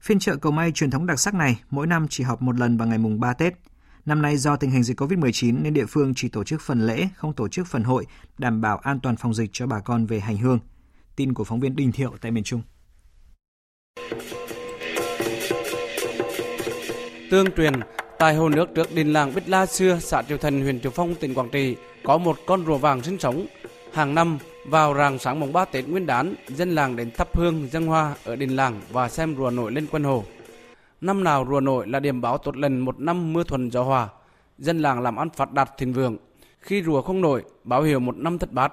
Phiên chợ cầu may truyền thống đặc sắc này mỗi năm chỉ họp một lần vào ngày mùng 3 Tết. Năm nay do tình hình dịch COVID-19 nên địa phương chỉ tổ chức phần lễ, không tổ chức phần hội, đảm bảo an toàn phòng dịch cho bà con về hành hương. Tin của phóng viên Đình Thiệu tại miền Trung. Tương truyền, tại hồ nước trước đình làng Bích La xưa, xã Triều thần huyện Triều Phong, tỉnh Quảng Trị, có một con rùa vàng sinh sống. Hàng năm, vào rạng sáng mùng 3 Tết Nguyên đán, dân làng đến thắp hương dân hoa ở đình làng và xem rùa nổi lên quân hồ. Năm nào rùa nổi là điểm báo tốt lần một năm mưa thuần gió hòa. Dân làng làm ăn phát đạt thịnh vượng. Khi rùa không nổi, báo hiệu một năm thất bát.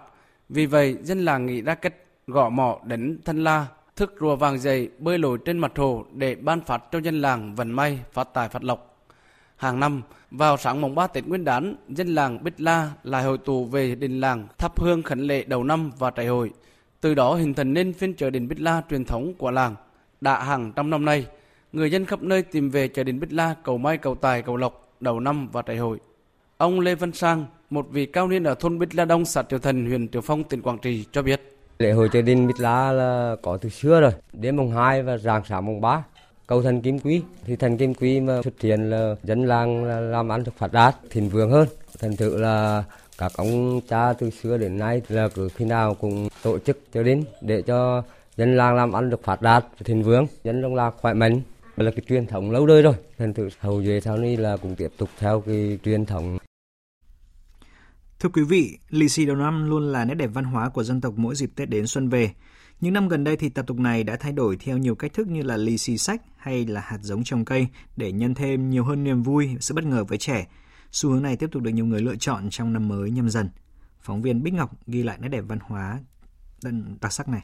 Vì vậy, dân làng nghĩ ra cách gõ mỏ đến thân la, thức rùa vàng dày bơi lội trên mặt hồ để ban phát cho dân làng vận may, phát tài phát lộc. Hàng năm, vào sáng mùng 3 Tết Nguyên đán, dân làng Bích La lại hội tụ về đình làng thắp hương khấn lễ đầu năm và trại hội. Từ đó hình thành nên phiên chợ đình Bích La truyền thống của làng. Đã hàng trăm năm nay, người dân khắp nơi tìm về chợ đình Bích La cầu may cầu tài cầu lộc đầu năm và trại hội. Ông Lê Văn Sang, một vị cao niên ở thôn Bích La Đông, xã Triều Thần, huyện Triều Phong, tỉnh Quảng Trị cho biết. Lễ hội chợ đình Bích La là có từ xưa rồi, đến mùng 2 và rạng sáng mùng 3 cầu thần kim quý thì thần kim quý mà xuất hiện là dân làng là làm ăn được phát đạt thịnh vượng hơn. Thành thử là các ông cha từ xưa đến nay là cứ khi nào cũng tổ chức cho đến để cho dân làng làm ăn được phát đạt thịnh vượng dân trong làng khỏe mạnh. Là cái truyền thống lâu đời rồi. Thành thử hầu về sau này là cũng tiếp tục theo cái truyền thống. Thưa quý vị, lì xì đầu năm luôn là nét đẹp văn hóa của dân tộc mỗi dịp Tết đến xuân về. Những năm gần đây thì tập tục này đã thay đổi theo nhiều cách thức như là lì xì sách hay là hạt giống trồng cây để nhân thêm nhiều hơn niềm vui, sự bất ngờ với trẻ. Xu hướng này tiếp tục được nhiều người lựa chọn trong năm mới nhâm dần. Phóng viên Bích Ngọc ghi lại nét đẹp văn hóa đặc sắc này.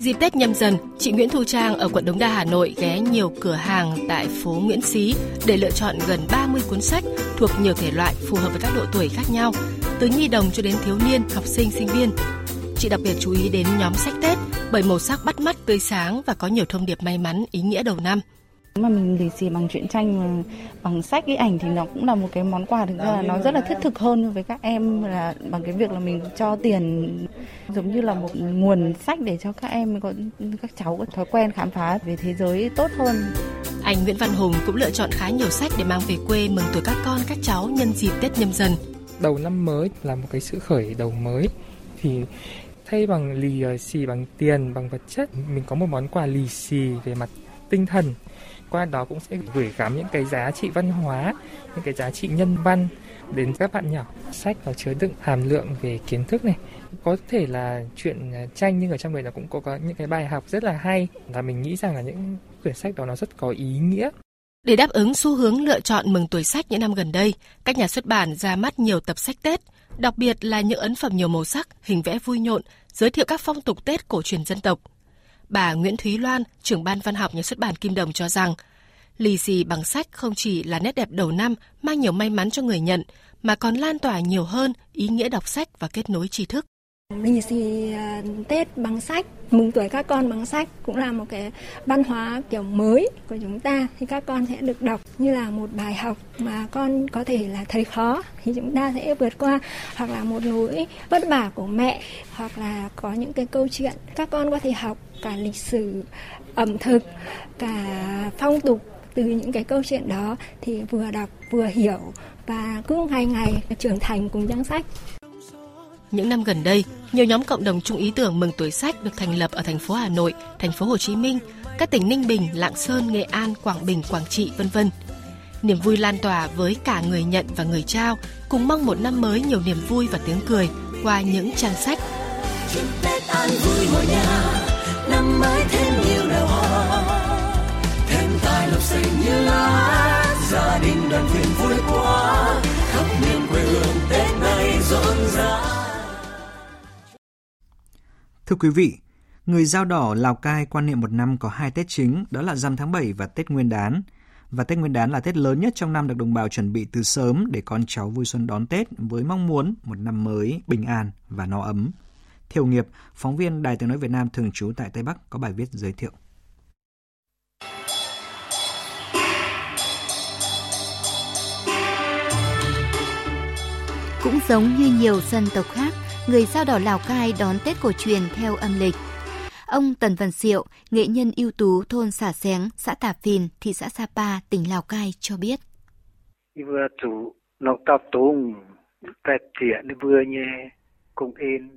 Dịp Tết nhâm dần, chị Nguyễn Thu Trang ở quận Đống Đa Hà Nội ghé nhiều cửa hàng tại phố Nguyễn Xí để lựa chọn gần 30 cuốn sách thuộc nhiều thể loại phù hợp với các độ tuổi khác nhau, từ nhi đồng cho đến thiếu niên, học sinh, sinh viên. Chị đặc biệt chú ý đến nhóm sách Tết bởi màu sắc bắt mắt tươi sáng và có nhiều thông điệp may mắn, ý nghĩa đầu năm mà mình lì xì bằng truyện tranh bằng sách cái ảnh thì nó cũng là một cái món quà thực ra là nó rất là thiết thực hơn với các em là bằng cái việc là mình cho tiền giống như là một nguồn sách để cho các em có các cháu có thói quen khám phá về thế giới tốt hơn. Anh Nguyễn Văn Hùng cũng lựa chọn khá nhiều sách để mang về quê mừng tuổi các con các cháu nhân dịp Tết nhâm dần. Đầu năm mới là một cái sự khởi đầu mới thì thay bằng lì ờ, xì bằng tiền bằng vật chất mình có một món quà lì xì về mặt tinh thần qua đó cũng sẽ gửi gắm những cái giá trị văn hóa những cái giá trị nhân văn đến các bạn nhỏ. Sách nó chứa đựng hàm lượng về kiến thức này. Có thể là chuyện à, tranh nhưng ở trong đấy nó cũng có, có những cái bài học rất là hay và mình nghĩ rằng là những quyển sách đó nó rất có ý nghĩa. Để đáp ứng xu hướng lựa chọn mừng tuổi sách những năm gần đây, các nhà xuất bản ra mắt nhiều tập sách Tết, đặc biệt là những ấn phẩm nhiều màu sắc, hình vẽ vui nhộn, giới thiệu các phong tục Tết cổ truyền dân tộc. Bà Nguyễn Thúy Loan, trưởng ban văn học nhà xuất bản Kim Đồng cho rằng, lì xì bằng sách không chỉ là nét đẹp đầu năm mang nhiều may mắn cho người nhận, mà còn lan tỏa nhiều hơn ý nghĩa đọc sách và kết nối tri thức mình thì à, Tết bằng sách, mừng tuổi các con bằng sách cũng là một cái văn hóa kiểu mới của chúng ta thì các con sẽ được đọc như là một bài học mà con có thể là thấy khó thì chúng ta sẽ vượt qua hoặc là một nỗi vất vả của mẹ hoặc là có những cái câu chuyện các con có thể học cả lịch sử ẩm thực cả phong tục từ những cái câu chuyện đó thì vừa đọc vừa hiểu và cứ ngày ngày trưởng thành cùng trang sách những năm gần đây, nhiều nhóm cộng đồng chung ý tưởng mừng tuổi sách được thành lập ở thành phố Hà Nội, thành phố Hồ Chí Minh, các tỉnh Ninh Bình, Lạng Sơn, Nghệ An, Quảng Bình, Quảng Trị, vân vân. Niềm vui lan tỏa với cả người nhận và người trao, cùng mong một năm mới nhiều niềm vui và tiếng cười qua những trang sách. Tết an vui mọi nhà, năm mới thêm nhiều đào hoa, thêm tài lộc xanh như lá, gia đình đoàn viên vui quá, khắp miền quê hương Tết nay rộn ràng. Thưa quý vị, người dao đỏ Lào Cai quan niệm một năm có hai Tết chính, đó là rằm tháng 7 và Tết Nguyên đán. Và Tết Nguyên đán là Tết lớn nhất trong năm được đồng bào chuẩn bị từ sớm để con cháu vui xuân đón Tết với mong muốn một năm mới bình an và no ấm. Thiều nghiệp, phóng viên Đài tiếng nói Việt Nam thường trú tại Tây Bắc có bài viết giới thiệu. Cũng giống như nhiều dân tộc khác, người Dao đỏ Lào Cai đón Tết cổ truyền theo âm lịch. Ông Tần Văn Diệu, nghệ nhân ưu tú thôn Xả Xén, xã Tà Phìn, thị xã Sapa, tỉnh Lào Cai cho biết.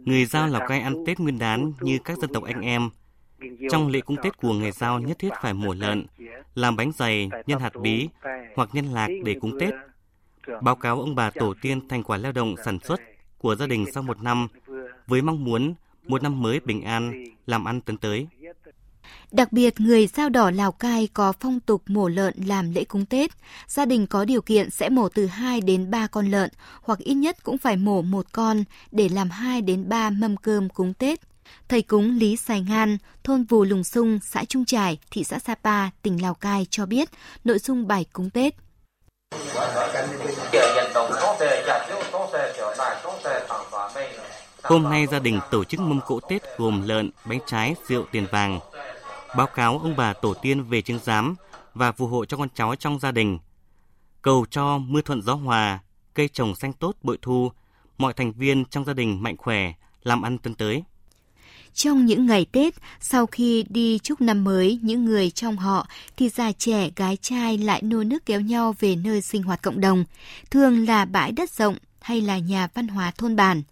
Người Giao Lào Cai ăn Tết nguyên đán như các dân tộc anh em. Trong lễ cúng Tết của người Giao nhất thiết phải mổ lợn, làm bánh dày, nhân hạt bí hoặc nhân lạc để cúng Tết. Báo cáo ông bà tổ tiên thành quả lao động sản xuất của gia đình sau một năm với mong muốn một năm mới bình an, làm ăn tấn tới. Đặc biệt, người Dao đỏ Lào Cai có phong tục mổ lợn làm lễ cúng Tết. Gia đình có điều kiện sẽ mổ từ 2 đến 3 con lợn, hoặc ít nhất cũng phải mổ một con để làm 2 đến 3 mâm cơm cúng Tết. Thầy cúng Lý Sài Ngan, thôn Vù Lùng Sung, xã Trung Trải, thị xã Sapa, tỉnh Lào Cai cho biết nội dung bài cúng Tết. Hôm nay gia đình tổ chức mâm cỗ Tết gồm lợn, bánh trái, rượu, tiền vàng. Báo cáo ông bà tổ tiên về chứng giám và phù hộ cho con cháu trong gia đình. Cầu cho mưa thuận gió hòa, cây trồng xanh tốt bội thu, mọi thành viên trong gia đình mạnh khỏe, làm ăn tân tới. Trong những ngày Tết, sau khi đi chúc năm mới những người trong họ, thì già trẻ, gái trai lại nô nước kéo nhau về nơi sinh hoạt cộng đồng, thường là bãi đất rộng hay là nhà văn hóa thôn bản.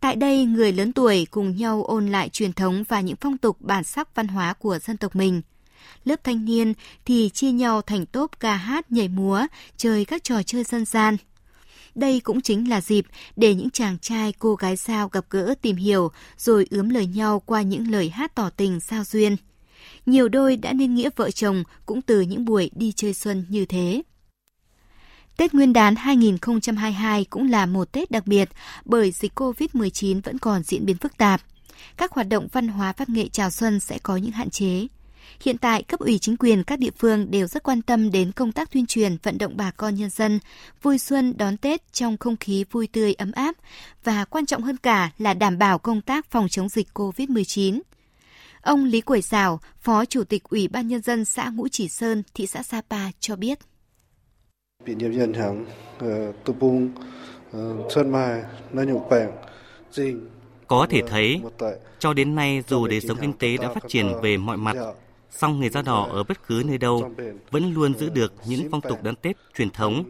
Tại đây, người lớn tuổi cùng nhau ôn lại truyền thống và những phong tục bản sắc văn hóa của dân tộc mình. Lớp thanh niên thì chia nhau thành tốp ca hát nhảy múa, chơi các trò chơi dân gian. Đây cũng chính là dịp để những chàng trai cô gái sao gặp gỡ tìm hiểu rồi ướm lời nhau qua những lời hát tỏ tình sao duyên. Nhiều đôi đã nên nghĩa vợ chồng cũng từ những buổi đi chơi xuân như thế. Tết Nguyên đán 2022 cũng là một Tết đặc biệt bởi dịch COVID-19 vẫn còn diễn biến phức tạp. Các hoạt động văn hóa văn nghệ chào xuân sẽ có những hạn chế. Hiện tại, cấp ủy chính quyền các địa phương đều rất quan tâm đến công tác tuyên truyền vận động bà con nhân dân vui xuân đón Tết trong không khí vui tươi ấm áp và quan trọng hơn cả là đảm bảo công tác phòng chống dịch COVID-19. Ông Lý Quẩy Sào, Phó Chủ tịch Ủy ban Nhân dân xã Ngũ Chỉ Sơn, thị xã Sapa cho biết. Có thể thấy, cho đến nay dù đời sống kinh tế đã phát triển về mọi mặt, song người da đỏ ở bất cứ nơi đâu vẫn luôn giữ được những phong tục đón Tết truyền thống,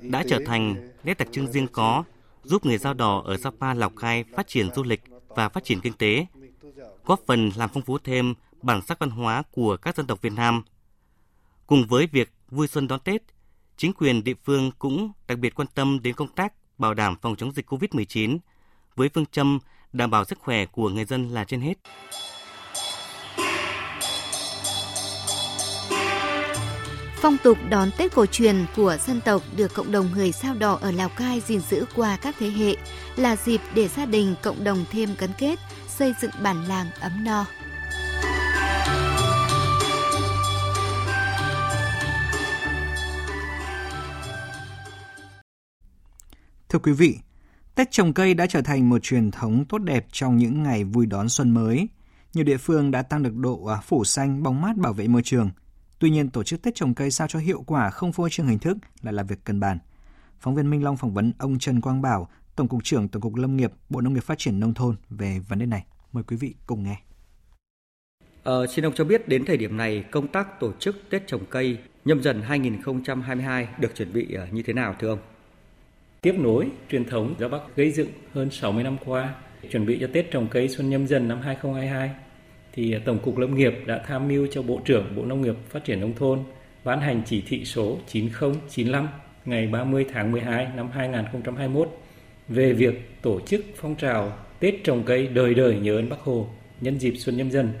đã trở thành nét đặc trưng riêng có, giúp người da đỏ ở Sapa, Lào Cai phát triển du lịch và phát triển kinh tế, góp phần làm phong phú thêm bản sắc văn hóa của các dân tộc Việt Nam. Cùng với việc vui xuân đón Tết, chính quyền địa phương cũng đặc biệt quan tâm đến công tác bảo đảm phòng chống dịch COVID-19 với phương châm đảm bảo sức khỏe của người dân là trên hết. Phong tục đón Tết cổ truyền của dân tộc được cộng đồng người sao đỏ ở Lào Cai gìn giữ qua các thế hệ là dịp để gia đình cộng đồng thêm gắn kết, xây dựng bản làng ấm no. Thưa quý vị, Tết trồng cây đã trở thành một truyền thống tốt đẹp trong những ngày vui đón xuân mới. Nhiều địa phương đã tăng được độ à, phủ xanh, bóng mát bảo vệ môi trường. Tuy nhiên, tổ chức Tết trồng cây sao cho hiệu quả không phô trương hình thức lại là việc cần bàn. Phóng viên Minh Long phỏng vấn ông Trần Quang Bảo, Tổng cục trưởng Tổng cục Lâm nghiệp, Bộ Nông nghiệp Phát triển Nông thôn về vấn đề này. Mời quý vị cùng nghe. Ờ, xin ông cho biết đến thời điểm này công tác tổ chức Tết trồng cây nhâm dần 2022 được chuẩn bị ờ, như thế nào thưa ông? Tiếp nối truyền thống do Bắc gây dựng hơn 60 năm qua, chuẩn bị cho Tết trồng cây xuân nhâm dần năm 2022 thì Tổng cục Lâm nghiệp đã tham mưu cho Bộ trưởng Bộ Nông nghiệp Phát triển nông thôn ban hành chỉ thị số 9095 ngày 30 tháng 12 năm 2021 về việc tổ chức phong trào Tết trồng cây đời đời nhớ ơn Bác Hồ nhân dịp xuân nhâm dần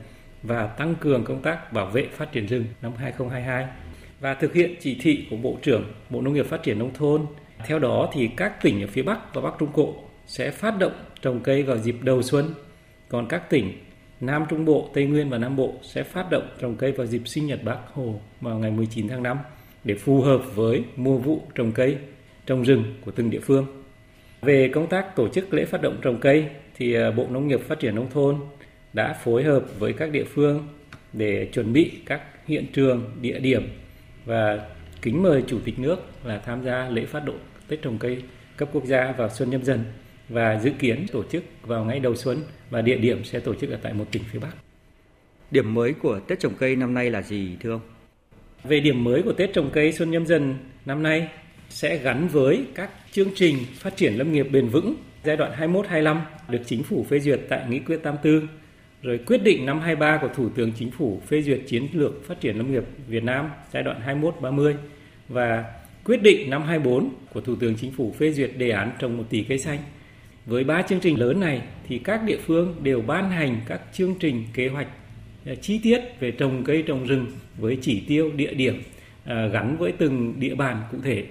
và tăng cường công tác bảo vệ phát triển rừng năm 2022 và thực hiện chỉ thị của Bộ trưởng Bộ Nông nghiệp Phát triển nông thôn. Theo đó thì các tỉnh ở phía Bắc và Bắc Trung Bộ sẽ phát động trồng cây vào dịp đầu xuân, còn các tỉnh Nam Trung Bộ, Tây Nguyên và Nam Bộ sẽ phát động trồng cây vào dịp sinh nhật Bác Hồ vào ngày 19 tháng 5 để phù hợp với mùa vụ trồng cây, trồng rừng của từng địa phương. Về công tác tổ chức lễ phát động trồng cây thì à, Bộ Nông nghiệp Phát triển nông thôn đã phối hợp với các địa phương để chuẩn bị các hiện trường, địa điểm và kính mời Chủ tịch nước là tham gia lễ phát động Tết trồng cây cấp quốc gia vào xuân nhâm dần và dự kiến tổ chức vào ngày đầu xuân và địa điểm sẽ tổ chức ở tại một tỉnh phía Bắc. Điểm mới của Tết trồng cây năm nay là gì thưa ông? Về điểm mới của Tết trồng cây xuân nhâm dần năm nay sẽ gắn với các chương trình phát triển lâm nghiệp bền vững giai đoạn 21-25 được chính phủ phê duyệt tại nghị quyết 84 rồi quyết định năm 23 của Thủ tướng Chính phủ phê duyệt chiến lược phát triển lâm nghiệp Việt Nam giai đoạn 21-30 và quyết định năm 24 của Thủ tướng Chính phủ phê duyệt đề án trồng một tỷ cây xanh. Với ba chương trình lớn này thì các địa phương đều ban hành các chương trình kế hoạch à, chi tiết về trồng cây, trồng rừng với chỉ tiêu địa điểm à, gắn với từng địa bàn cụ thể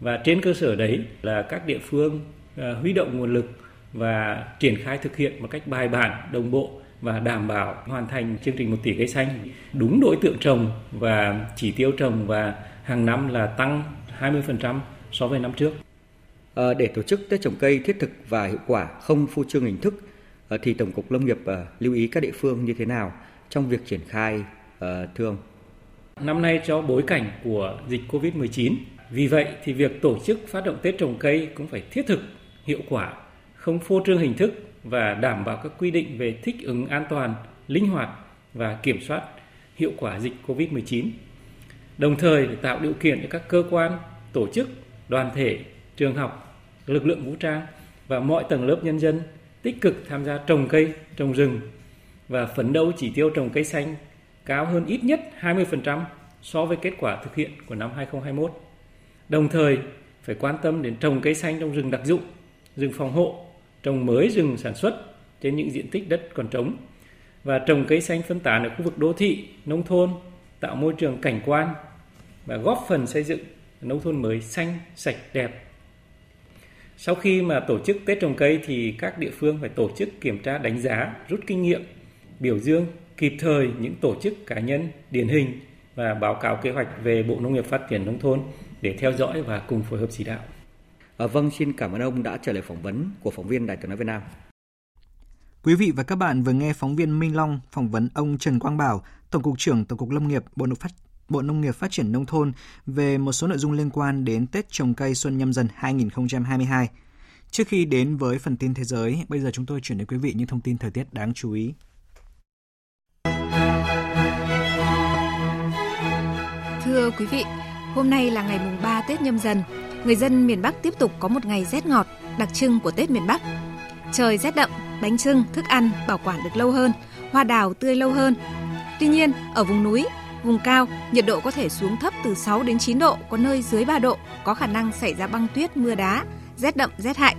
và trên cơ sở đấy là các địa phương à, huy động nguồn lực và triển khai thực hiện một cách bài bản, đồng bộ và đảm bảo hoàn thành chương trình một tỷ cây xanh đúng đối tượng trồng và chỉ tiêu trồng và hàng năm là tăng 20% so với năm trước. À, để tổ chức Tết trồng cây thiết thực và hiệu quả không phô trương hình thức à, thì Tổng cục Lâm nghiệp à, lưu ý các địa phương như thế nào trong việc triển khai à, thưa ông? Năm nay cho bối cảnh của dịch Covid-19, vì vậy thì việc tổ chức phát động Tết trồng cây cũng phải thiết thực, hiệu quả, không phô trương hình thức và đảm bảo các quy định về thích ứng an toàn, linh hoạt và kiểm soát hiệu quả dịch COVID-19. Đồng thời để tạo điều kiện cho các cơ quan, tổ chức, đoàn thể, trường học, lực lượng vũ trang và mọi tầng lớp nhân dân tích cực tham gia trồng cây, trồng rừng và phấn đấu chỉ tiêu trồng cây xanh cao hơn ít nhất 20% so với kết quả thực hiện của năm 2021. Đồng thời phải quan tâm đến trồng cây xanh trong rừng đặc dụng, rừng phòng hộ trồng mới rừng sản xuất trên những diện tích đất còn trống và trồng cây xanh phân tán ở khu vực đô thị, nông thôn, tạo môi trường cảnh quan và góp phần xây dựng nông thôn mới xanh, sạch, đẹp. Sau khi mà tổ chức Tết trồng cây thì các địa phương phải tổ chức kiểm tra đánh giá, rút kinh nghiệm, biểu dương kịp thời những tổ chức cá nhân điển hình và báo cáo kế hoạch về Bộ Nông nghiệp Phát triển Nông thôn để theo dõi và cùng phối hợp chỉ đạo. À, vâng, xin cảm ơn ông đã trả lời phỏng vấn của phóng viên Đài tiếng nói Việt Nam. Quý vị và các bạn vừa nghe phóng viên Minh Long phỏng vấn ông Trần Quang Bảo, Tổng cục trưởng Tổng cục Lâm nghiệp, Bộ Nông Phát Bộ Nông nghiệp Phát triển Nông thôn về một số nội dung liên quan đến Tết trồng cây Xuân Nhâm Dần 2022. Trước khi đến với phần tin thế giới, bây giờ chúng tôi chuyển đến quý vị những thông tin thời tiết đáng chú ý. Thưa quý vị, hôm nay là ngày mùng 3 Tết Nhâm Dần. Người dân miền Bắc tiếp tục có một ngày rét ngọt, đặc trưng của Tết miền Bắc. Trời rét đậm, bánh trưng, thức ăn bảo quản được lâu hơn, hoa đào tươi lâu hơn. Tuy nhiên, ở vùng núi, vùng cao, nhiệt độ có thể xuống thấp từ 6 đến 9 độ, có nơi dưới 3 độ, có khả năng xảy ra băng tuyết, mưa đá, rét đậm, rét hại.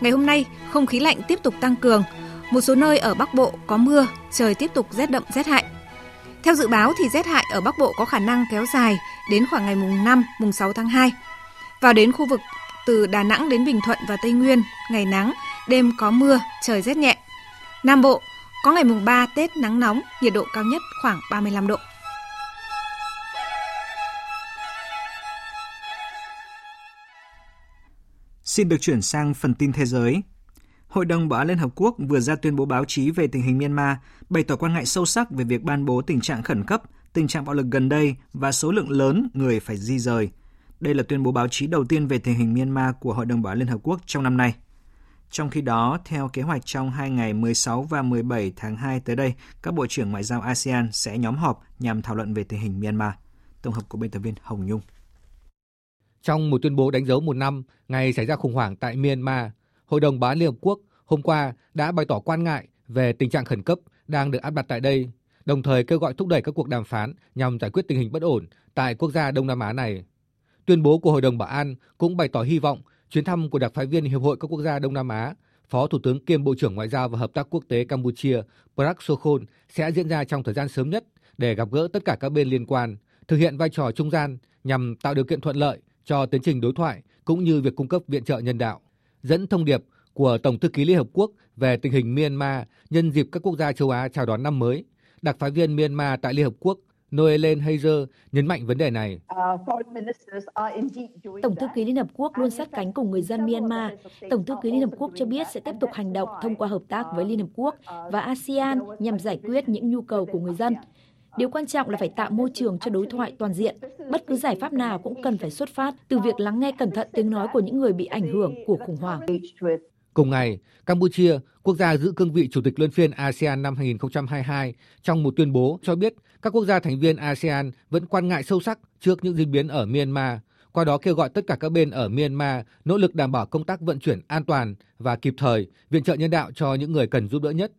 Ngày hôm nay, không khí lạnh tiếp tục tăng cường. Một số nơi ở Bắc Bộ có mưa, trời tiếp tục rét đậm, rét hại. Theo dự báo thì rét hại ở Bắc Bộ có khả năng kéo dài đến khoảng ngày mùng 5, mùng 6 tháng 2. Vào đến khu vực từ Đà Nẵng đến Bình Thuận và Tây Nguyên, ngày nắng, đêm có mưa, trời rét nhẹ. Nam Bộ có ngày mùng 3 Tết nắng nóng, nhiệt độ cao nhất khoảng 35 độ. Xin được chuyển sang phần tin thế giới. Hội đồng Bảo an Liên Hợp Quốc vừa ra tuyên bố báo chí về tình hình Myanmar, bày tỏ quan ngại sâu sắc về việc ban bố tình trạng khẩn cấp, tình trạng bạo lực gần đây và số lượng lớn người phải di rời. Đây là tuyên bố báo chí đầu tiên về tình hình Myanmar của Hội đồng Bảo an Liên Hợp Quốc trong năm nay. Trong khi đó, theo kế hoạch trong hai ngày 16 và 17 tháng 2 tới đây, các bộ trưởng ngoại giao ASEAN sẽ nhóm họp nhằm thảo luận về tình hình Myanmar. Tổng hợp của biên tập viên Hồng Nhung. Trong một tuyên bố đánh dấu một năm ngày xảy ra khủng hoảng tại Myanmar, Hội đồng Bảo an Liên Hợp Quốc hôm qua đã bày tỏ quan ngại về tình trạng khẩn cấp đang được áp đặt tại đây, đồng thời kêu gọi thúc đẩy các cuộc đàm phán nhằm giải quyết tình hình bất ổn tại quốc gia Đông Nam Á này. Tuyên bố của Hội đồng Bảo an cũng bày tỏ hy vọng chuyến thăm của đặc phái viên Hiệp hội các quốc gia Đông Nam Á, Phó Thủ tướng kiêm Bộ trưởng Ngoại giao và Hợp tác Quốc tế Campuchia Prak Sokhon sẽ diễn ra trong thời gian sớm nhất để gặp gỡ tất cả các bên liên quan, thực hiện vai trò trung gian nhằm tạo điều kiện thuận lợi cho tiến trình đối thoại cũng như việc cung cấp viện trợ nhân đạo. Dẫn thông điệp của Tổng thư ký Liên Hợp Quốc về tình hình Myanmar nhân dịp các quốc gia châu Á chào đón năm mới, đặc phái viên Myanmar tại Liên Hợp Quốc Noelen Heiser nhấn mạnh vấn đề này. Tổng thư ký Liên Hợp Quốc luôn sát cánh cùng người dân Myanmar. Tổng thư ký Liên Hợp Quốc cho biết sẽ tiếp tục hành động thông qua hợp tác với Liên Hợp Quốc và ASEAN nhằm giải quyết những nhu cầu của người dân. Điều quan trọng là phải tạo môi trường cho đối thoại toàn diện. Bất cứ giải pháp nào cũng cần phải xuất phát từ việc lắng nghe cẩn thận tiếng nói của những người bị ảnh hưởng của khủng hoảng. Cùng ngày, Campuchia, quốc gia giữ cương vị Chủ tịch luân phiên ASEAN năm 2022, trong một tuyên bố cho biết các quốc gia thành viên ASEAN vẫn quan ngại sâu sắc trước những diễn biến ở Myanmar, qua đó kêu gọi tất cả các bên ở Myanmar nỗ lực đảm bảo công tác vận chuyển an toàn và kịp thời, viện trợ nhân đạo cho những người cần giúp đỡ nhất.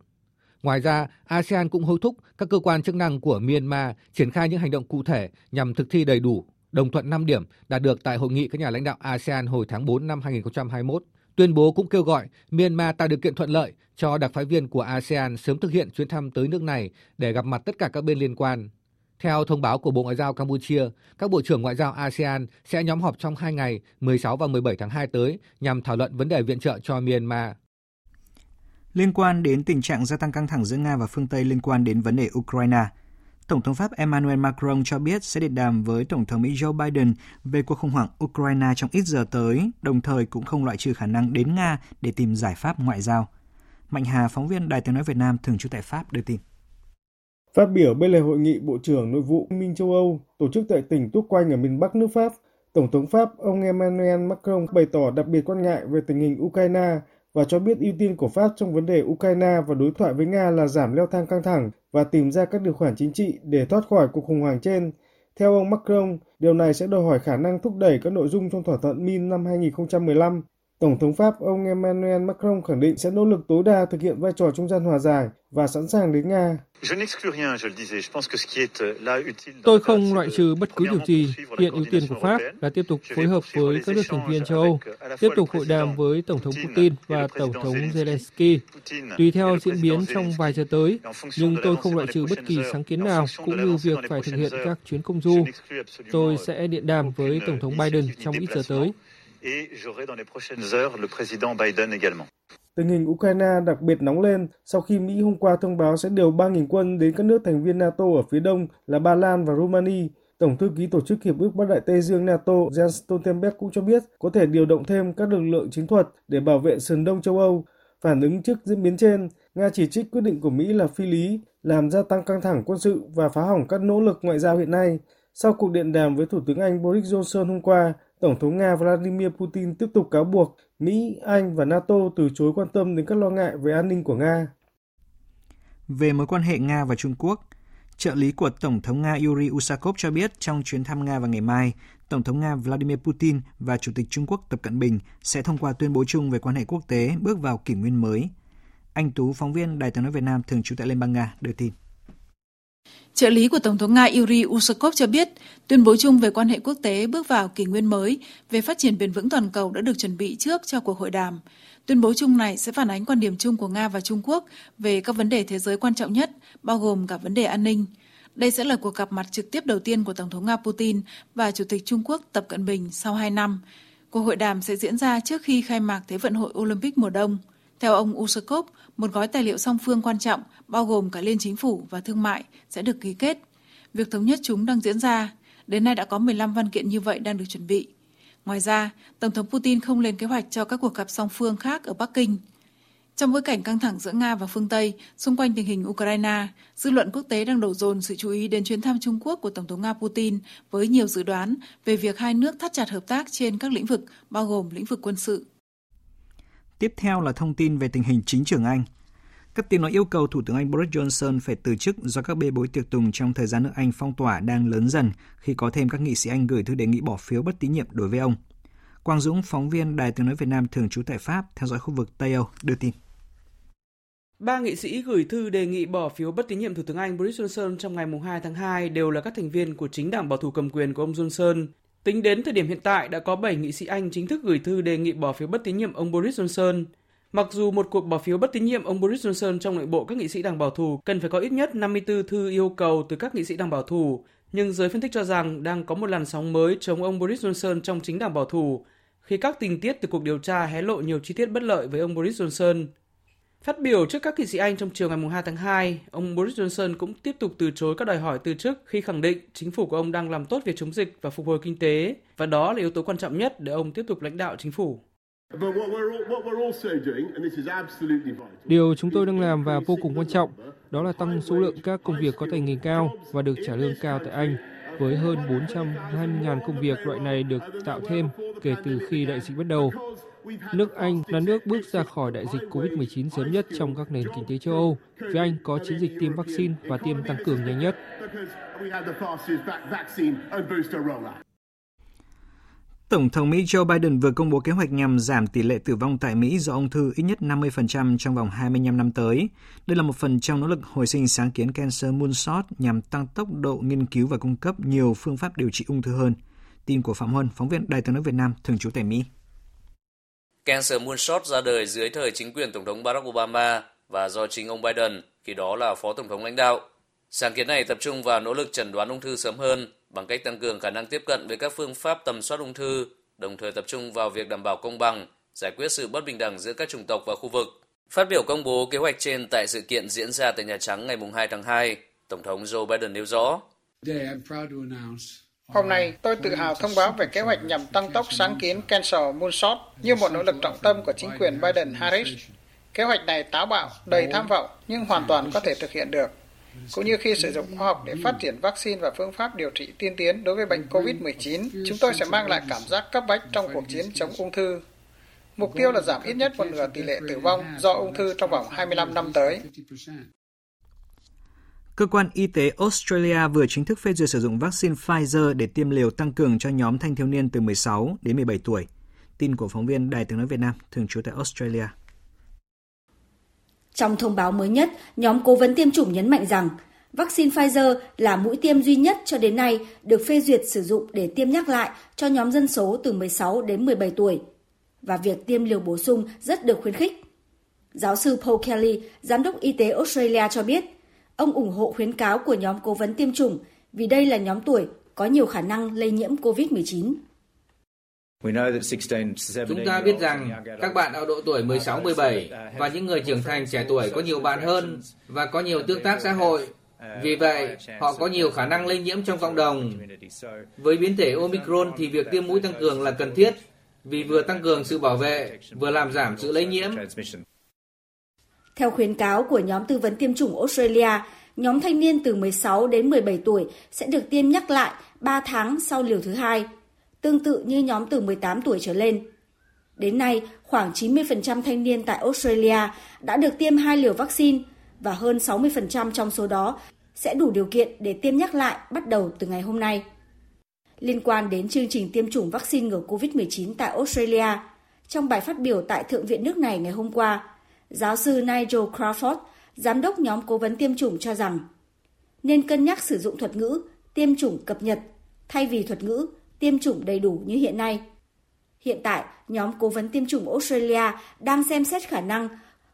Ngoài ra, ASEAN cũng hối thúc các cơ quan chức năng của Myanmar triển khai những hành động cụ thể nhằm thực thi đầy đủ đồng thuận 5 điểm đạt được tại hội nghị các nhà lãnh đạo ASEAN hồi tháng 4 năm 2021. Tuyên bố cũng kêu gọi Myanmar tạo điều kiện thuận lợi cho đặc phái viên của ASEAN sớm thực hiện chuyến thăm tới nước này để gặp mặt tất cả các bên liên quan. Theo thông báo của Bộ Ngoại giao Campuchia, các bộ trưởng ngoại giao ASEAN sẽ nhóm họp trong hai ngày 16 và 17 tháng 2 tới nhằm thảo luận vấn đề viện trợ cho Myanmar. Liên quan đến tình trạng gia tăng căng thẳng giữa Nga và phương Tây liên quan đến vấn đề Ukraine, Tổng thống Pháp Emmanuel Macron cho biết sẽ điện đàm với Tổng thống Mỹ Joe Biden về cuộc khủng hoảng Ukraine trong ít giờ tới, đồng thời cũng không loại trừ khả năng đến Nga để tìm giải pháp ngoại giao. Mạnh Hà, phóng viên Đài tiếng nói Việt Nam thường trú tại Pháp đưa tin. Phát biểu bên lề hội nghị Bộ trưởng Nội vụ Minh châu Âu tổ chức tại tỉnh tuốc quanh ở miền Bắc nước Pháp, Tổng thống Pháp ông Emmanuel Macron bày tỏ đặc biệt quan ngại về tình hình Ukraine và cho biết ưu tiên của Pháp trong vấn đề Ukraine và đối thoại với Nga là giảm leo thang căng thẳng và tìm ra các điều khoản chính trị để thoát khỏi cuộc khủng hoảng trên. Theo ông Macron, điều này sẽ đòi hỏi khả năng thúc đẩy các nội dung trong thỏa thuận Min năm 2015. Tổng thống Pháp ông Emmanuel Macron khẳng định sẽ nỗ lực tối đa thực hiện vai trò trung gian hòa giải và sẵn sàng đến Nga. Tôi không loại trừ bất cứ điều gì. Hiện ưu tiên của Pháp là tiếp tục phối hợp với các nước thành viên châu Âu, tiếp tục hội đàm với Tổng thống Putin và Tổng thống Zelensky, tùy theo diễn biến trong vài giờ tới. Nhưng tôi không loại trừ bất kỳ sáng kiến nào, cũng như việc phải thực hiện các chuyến công du. Tôi sẽ điện đàm với Tổng thống Biden trong ít giờ tới. Tình hình Ukraine đặc biệt nóng lên sau khi Mỹ hôm qua thông báo sẽ điều 3.000 quân đến các nước thành viên NATO ở phía đông là Ba Lan và Romania. Tổng thư ký Tổ chức Hiệp ước Bắc Đại Tây Dương NATO Jens Stoltenberg cũng cho biết có thể điều động thêm các lực lượng chiến thuật để bảo vệ sườn đông châu Âu. Phản ứng trước diễn biến trên, Nga chỉ trích quyết định của Mỹ là phi lý, làm gia tăng căng thẳng quân sự và phá hỏng các nỗ lực ngoại giao hiện nay. Sau cuộc điện đàm với Thủ tướng Anh Boris Johnson hôm qua, Tổng thống Nga Vladimir Putin tiếp tục cáo buộc Mỹ, Anh và NATO từ chối quan tâm đến các lo ngại về an ninh của Nga. Về mối quan hệ Nga và Trung Quốc, trợ lý của Tổng thống Nga Yuri Usakov cho biết trong chuyến thăm Nga vào ngày mai, Tổng thống Nga Vladimir Putin và Chủ tịch Trung Quốc Tập Cận Bình sẽ thông qua tuyên bố chung về quan hệ quốc tế bước vào kỷ nguyên mới. Anh Tú, phóng viên Đài tiếng nói Việt Nam thường trú tại Liên bang Nga, đưa tin. Trợ lý của Tổng thống Nga Yuri Usakov cho biết, tuyên bố chung về quan hệ quốc tế bước vào kỷ nguyên mới về phát triển bền vững toàn cầu đã được chuẩn bị trước cho cuộc hội đàm. Tuyên bố chung này sẽ phản ánh quan điểm chung của Nga và Trung Quốc về các vấn đề thế giới quan trọng nhất, bao gồm cả vấn đề an ninh. Đây sẽ là cuộc gặp mặt trực tiếp đầu tiên của Tổng thống Nga Putin và Chủ tịch Trung Quốc Tập Cận Bình sau 2 năm. Cuộc hội đàm sẽ diễn ra trước khi khai mạc Thế vận hội Olympic mùa đông. Theo ông Usakov, một gói tài liệu song phương quan trọng bao gồm cả liên chính phủ và thương mại sẽ được ký kết. Việc thống nhất chúng đang diễn ra. Đến nay đã có 15 văn kiện như vậy đang được chuẩn bị. Ngoài ra, Tổng thống Putin không lên kế hoạch cho các cuộc gặp song phương khác ở Bắc Kinh. Trong bối cảnh căng thẳng giữa Nga và phương Tây xung quanh tình hình Ukraine, dư luận quốc tế đang đổ dồn sự chú ý đến chuyến thăm Trung Quốc của Tổng thống Nga Putin với nhiều dự đoán về việc hai nước thắt chặt hợp tác trên các lĩnh vực, bao gồm lĩnh vực quân sự. Tiếp theo là thông tin về tình hình chính trường Anh. Các tiếng nói yêu cầu Thủ tướng Anh Boris Johnson phải từ chức do các bê bối tiệc tùng trong thời gian nước Anh phong tỏa đang lớn dần khi có thêm các nghị sĩ Anh gửi thư đề nghị bỏ phiếu bất tín nhiệm đối với ông. Quang Dũng, phóng viên Đài tiếng nói Việt Nam thường trú tại Pháp, theo dõi khu vực Tây Âu, đưa tin. Ba nghị sĩ gửi thư đề nghị bỏ phiếu bất tín nhiệm Thủ tướng Anh Boris Johnson trong ngày 2 tháng 2 đều là các thành viên của chính đảng bảo thủ cầm quyền của ông Johnson. Tính đến thời điểm hiện tại đã có 7 nghị sĩ Anh chính thức gửi thư đề nghị bỏ phiếu bất tín nhiệm ông Boris Johnson. Mặc dù một cuộc bỏ phiếu bất tín nhiệm ông Boris Johnson trong nội bộ các nghị sĩ đảng bảo thủ cần phải có ít nhất 54 thư yêu cầu từ các nghị sĩ đảng bảo thủ, nhưng giới phân tích cho rằng đang có một làn sóng mới chống ông Boris Johnson trong chính đảng bảo thủ khi các tình tiết từ cuộc điều tra hé lộ nhiều chi tiết bất lợi với ông Boris Johnson. Phát biểu trước các nghị sĩ Anh trong chiều ngày 2 tháng 2, ông Boris Johnson cũng tiếp tục từ chối các đòi hỏi từ chức khi khẳng định chính phủ của ông đang làm tốt việc chống dịch và phục hồi kinh tế, và đó là yếu tố quan trọng nhất để ông tiếp tục lãnh đạo chính phủ. Điều chúng tôi đang làm và vô cùng quan trọng đó là tăng số lượng các công việc có tay nghề cao và được trả lương cao tại Anh. Với hơn 420.000 công việc loại này được tạo thêm kể từ khi đại dịch bắt đầu. Nước Anh là nước bước ra khỏi đại dịch COVID-19 sớm nhất trong các nền kinh tế châu Âu, vì Anh có chiến dịch tiêm vaccine và tiêm tăng cường nhanh nhất. Tổng thống Mỹ Joe Biden vừa công bố kế hoạch nhằm giảm tỷ lệ tử vong tại Mỹ do ung thư ít nhất 50% trong vòng 25 năm tới. Đây là một phần trong nỗ lực hồi sinh sáng kiến Cancer Moonshot nhằm tăng tốc độ nghiên cứu và cung cấp nhiều phương pháp điều trị ung thư hơn. Tin của Phạm Huân, phóng viên Đài tiếng nói Việt Nam, thường trú tại Mỹ. Cancer Moonshot ra đời dưới thời chính quyền Tổng thống Barack Obama và do chính ông Biden, khi đó là Phó Tổng thống lãnh đạo. Sáng kiến này tập trung vào nỗ lực chẩn đoán ung thư sớm hơn bằng cách tăng cường khả năng tiếp cận với các phương pháp tầm soát ung thư, đồng thời tập trung vào việc đảm bảo công bằng, giải quyết sự bất bình đẳng giữa các chủng tộc và khu vực. Phát biểu công bố kế hoạch trên tại sự kiện diễn ra tại Nhà Trắng ngày 2 tháng 2, Tổng thống Joe Biden nêu rõ. Hôm nay, tôi tự hào thông báo về kế hoạch nhằm tăng tốc sáng kiến Cancel Moonshot như một nỗ lực trọng tâm của chính quyền Biden-Harris. Kế hoạch này táo bạo, đầy tham vọng nhưng hoàn toàn có thể thực hiện được cũng như khi sử dụng khoa học để phát triển vaccine và phương pháp điều trị tiên tiến đối với bệnh COVID-19, chúng tôi sẽ mang lại cảm giác cấp bách trong cuộc chiến chống ung thư. Mục tiêu là giảm ít nhất một nửa tỷ lệ tử vong do ung thư trong vòng 25 năm tới. Cơ quan y tế Australia vừa chính thức phê duyệt sử dụng vaccine Pfizer để tiêm liều tăng cường cho nhóm thanh thiếu niên từ 16 đến 17 tuổi. Tin của phóng viên Đài tiếng nói Việt Nam thường trú tại Australia. Trong thông báo mới nhất, nhóm cố vấn tiêm chủng nhấn mạnh rằng vaccine Pfizer là mũi tiêm duy nhất cho đến nay được phê duyệt sử dụng để tiêm nhắc lại cho nhóm dân số từ 16 đến 17 tuổi và việc tiêm liều bổ sung rất được khuyến khích. Giáo sư Paul Kelly, giám đốc y tế Australia cho biết, ông ủng hộ khuyến cáo của nhóm cố vấn tiêm chủng vì đây là nhóm tuổi có nhiều khả năng lây nhiễm COVID-19. Chúng ta biết rằng các bạn ở độ tuổi 16-17 và những người trưởng thành trẻ tuổi có nhiều bạn hơn và có nhiều tương tác xã hội. Vì vậy, họ có nhiều khả năng lây nhiễm trong cộng đồng. Với biến thể Omicron thì việc tiêm mũi tăng cường là cần thiết vì vừa tăng cường sự bảo vệ, vừa làm giảm sự lây nhiễm. Theo khuyến cáo của nhóm tư vấn tiêm chủng Australia, nhóm thanh niên từ 16 đến 17 tuổi sẽ được tiêm nhắc lại 3 tháng sau liều thứ hai, tương tự như nhóm từ 18 tuổi trở lên. Đến nay, khoảng 90% thanh niên tại Australia đã được tiêm hai liều vaccine và hơn 60% trong số đó sẽ đủ điều kiện để tiêm nhắc lại bắt đầu từ ngày hôm nay. Liên quan đến chương trình tiêm chủng vaccine ngừa COVID-19 tại Australia, trong bài phát biểu tại Thượng viện nước này ngày hôm qua, giáo sư Nigel Crawford, giám đốc nhóm cố vấn tiêm chủng cho rằng nên cân nhắc sử dụng thuật ngữ tiêm chủng cập nhật thay vì thuật ngữ tiêm chủng đầy đủ như hiện nay. Hiện tại, nhóm cố vấn tiêm chủng Australia đang xem xét khả năng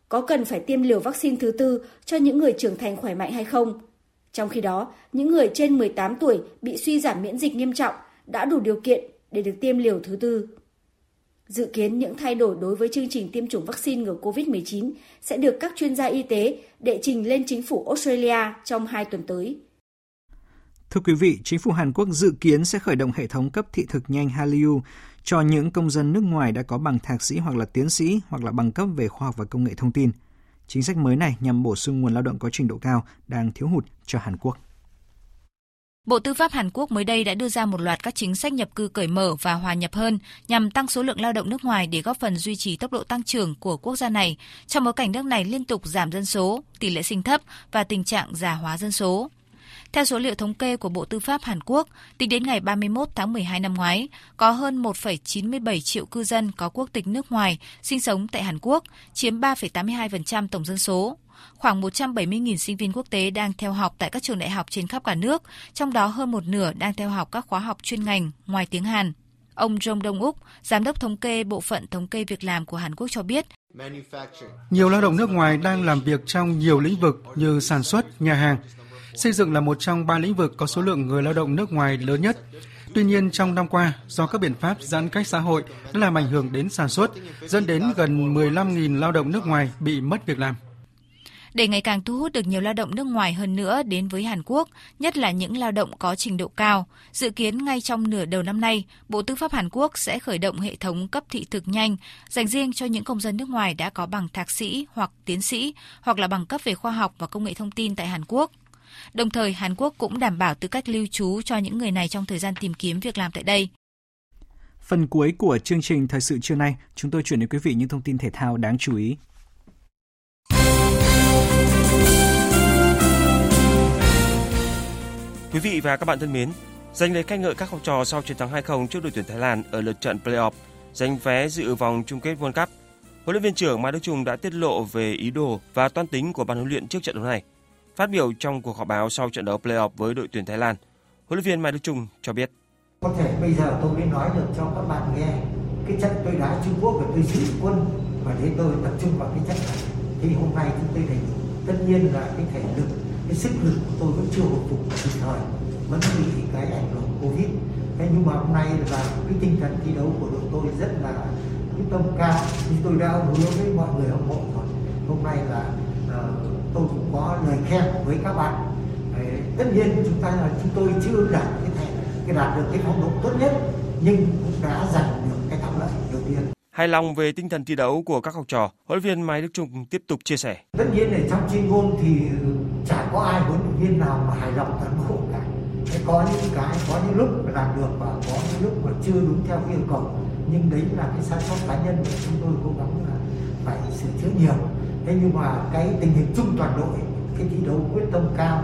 có cần phải tiêm liều vaccine thứ tư cho những người trưởng thành khỏe mạnh hay không. Trong khi đó, những người trên 18 tuổi bị suy giảm miễn dịch nghiêm trọng đã đủ điều kiện để được tiêm liều thứ tư. Dự kiến những thay đổi đối với chương trình tiêm chủng vaccine ngừa COVID-19 sẽ được các chuyên gia y tế đệ trình lên chính phủ Australia trong hai tuần tới. Thưa quý vị, chính phủ Hàn Quốc dự kiến sẽ khởi động hệ thống cấp thị thực nhanh Hallyu cho những công dân nước ngoài đã có bằng thạc sĩ hoặc là tiến sĩ hoặc là bằng cấp về khoa học và công nghệ thông tin. Chính sách mới này nhằm bổ sung nguồn lao động có trình độ cao đang thiếu hụt cho Hàn Quốc. Bộ Tư pháp Hàn Quốc mới đây đã đưa ra một loạt các chính sách nhập cư cởi mở và hòa nhập hơn nhằm tăng số lượng lao động nước ngoài để góp phần duy trì tốc độ tăng trưởng của quốc gia này trong bối cảnh nước này liên tục giảm dân số, tỷ lệ sinh thấp và tình trạng già hóa dân số. Theo số liệu thống kê của Bộ Tư pháp Hàn Quốc, tính đến ngày 31 tháng 12 năm ngoái, có hơn 1,97 triệu cư dân có quốc tịch nước ngoài sinh sống tại Hàn Quốc, chiếm 3,82% tổng dân số. Khoảng 170.000 sinh viên quốc tế đang theo học tại các trường đại học trên khắp cả nước, trong đó hơn một nửa đang theo học các khóa học chuyên ngành ngoài tiếng Hàn. Ông Jong Dong Uk, giám đốc thống kê Bộ phận Thống kê Việc làm của Hàn Quốc cho biết, nhiều lao động nước ngoài đang làm việc trong nhiều lĩnh vực như sản xuất, nhà hàng. Xây dựng là một trong ba lĩnh vực có số lượng người lao động nước ngoài lớn nhất. Tuy nhiên, trong năm qua, do các biện pháp giãn cách xã hội đã làm ảnh hưởng đến sản xuất, dẫn đến gần 15.000 lao động nước ngoài bị mất việc làm. Để ngày càng thu hút được nhiều lao động nước ngoài hơn nữa đến với Hàn Quốc, nhất là những lao động có trình độ cao, dự kiến ngay trong nửa đầu năm nay, Bộ Tư pháp Hàn Quốc sẽ khởi động hệ thống cấp thị thực nhanh dành riêng cho những công dân nước ngoài đã có bằng thạc sĩ hoặc tiến sĩ hoặc là bằng cấp về khoa học và công nghệ thông tin tại Hàn Quốc. Đồng thời, Hàn Quốc cũng đảm bảo tư cách lưu trú cho những người này trong thời gian tìm kiếm việc làm tại đây. Phần cuối của chương trình Thời sự trưa nay, chúng tôi chuyển đến quý vị những thông tin thể thao đáng chú ý. Quý vị và các bạn thân mến, dành lời khen ngợi các học trò sau chiến thắng 2-0 trước đội tuyển Thái Lan ở lượt trận playoff giành vé dự vòng chung kết World Cup. Huấn luyện viên trưởng Mai Đức Chung đã tiết lộ về ý đồ và toan tính của ban huấn luyện trước trận đấu này. Phát biểu trong cuộc họp báo sau trận đấu playoff với đội tuyển Thái Lan, huấn luyện viên Mai Đức Chung cho biết: Có thể bây giờ tôi mới nói được cho các bạn nghe cái trận tôi đá Trung Quốc và tôi giữ quân và thế tôi tập trung vào cái trận này. Thì hôm nay chúng tôi thấy tất nhiên là cái thể lực, cái sức lực của tôi vẫn chưa hồi phục kịp thời, vẫn bị cái ảnh hưởng Covid. Thế nhưng mà hôm nay là cái tinh thần thi đấu của đội tôi rất là quyết tâm cao như tôi đã hứa với mọi người hâm mộ rồi. Hôm nay là uh, tôi cũng có lời khen với các bạn Đấy, tất nhiên chúng ta là chúng tôi chưa đạt cái thể cái đạt được cái phong độ tốt nhất nhưng cũng đã giành Hài lòng về tinh thần thi đấu của các học trò, huấn luyện viên Mai Đức Trung tiếp tục chia sẻ. Tất nhiên là trong chuyên môn thì chả có ai huấn luyện viên nào mà hài lòng toàn bộ cả. Thế có những cái, có những lúc làm được và có những lúc mà chưa đúng theo yêu cầu. Nhưng đấy là cái sai sót cá nhân mà chúng tôi cố gắng là phải sửa chữa nhiều thế nhưng mà cái tình hình chung toàn đội cái thi đấu quyết tâm cao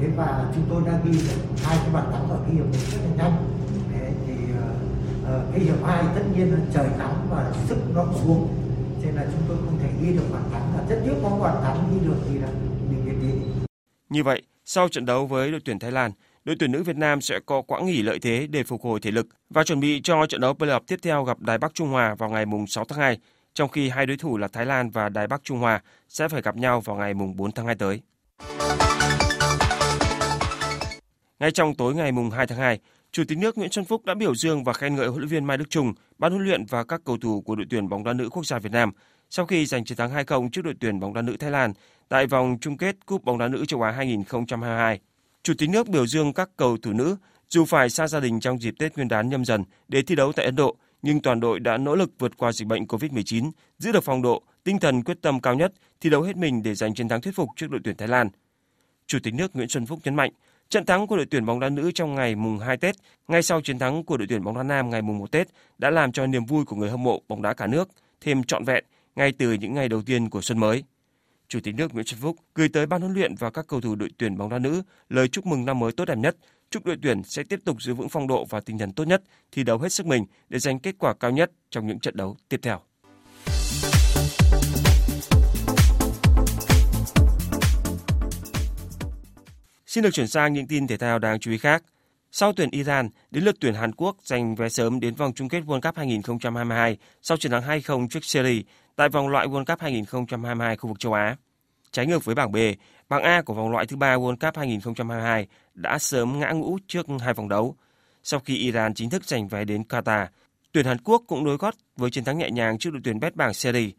thế và chúng tôi đã ghi được hai cái bàn thắng ở cái hiệp rất là nhanh Ờ, cái hiệp hai tất nhiên là trời nắng và sức nó xuống cho nên là chúng tôi không thể ghi được bàn thắng là rất tiếc có bàn thắng ghi được thì là mình biết đi như vậy sau trận đấu với đội tuyển Thái Lan đội tuyển nữ Việt Nam sẽ có quãng nghỉ lợi thế để phục hồi thể lực và chuẩn bị cho trận đấu playoff tiếp theo gặp Đài Bắc Trung Hòa vào ngày 6 tháng 2 trong khi hai đối thủ là Thái Lan và Đài Bắc Trung Hoa sẽ phải gặp nhau vào ngày 4 tháng 2 tới. Ngay trong tối ngày 2 tháng 2, Chủ tịch nước Nguyễn Xuân Phúc đã biểu dương và khen ngợi huấn luyện viên Mai Đức Trung, ban huấn luyện và các cầu thủ của đội tuyển bóng đá nữ quốc gia Việt Nam sau khi giành chiến thắng 2-0 trước đội tuyển bóng đá nữ Thái Lan tại vòng chung kết Cúp bóng đá nữ châu Á 2022. Chủ tịch nước biểu dương các cầu thủ nữ dù phải xa gia đình trong dịp Tết Nguyên đán nhâm dần để thi đấu tại Ấn Độ, nhưng toàn đội đã nỗ lực vượt qua dịch bệnh COVID-19, giữ được phong độ, tinh thần quyết tâm cao nhất thi đấu hết mình để giành chiến thắng thuyết phục trước đội tuyển Thái Lan. Chủ tịch nước Nguyễn Xuân Phúc nhấn mạnh, trận thắng của đội tuyển bóng đá nữ trong ngày mùng 2 Tết, ngay sau chiến thắng của đội tuyển bóng đá nam ngày mùng 1 Tết đã làm cho niềm vui của người hâm mộ bóng đá cả nước thêm trọn vẹn ngay từ những ngày đầu tiên của xuân mới. Chủ tịch nước Nguyễn Xuân Phúc gửi tới ban huấn luyện và các cầu thủ đội tuyển bóng đá nữ lời chúc mừng năm mới tốt đẹp nhất, chúc đội tuyển sẽ tiếp tục giữ vững phong độ và tinh thần tốt nhất, thi đấu hết sức mình để giành kết quả cao nhất trong những trận đấu tiếp theo. Xin được chuyển sang những tin thể thao đáng chú ý khác. Sau tuyển Iran, đến lượt tuyển Hàn Quốc giành vé sớm đến vòng chung kết World Cup 2022 sau chiến thắng 2-0 trước Syria tại vòng loại World Cup 2022 khu vực châu Á. Trái ngược với bảng B, bảng A của vòng loại thứ ba World Cup 2022 đã sớm ngã ngũ trước hai vòng đấu. Sau khi Iran chính thức giành vé đến Qatar, tuyển Hàn Quốc cũng đối gót với chiến thắng nhẹ nhàng trước đội tuyển bét bảng Syria.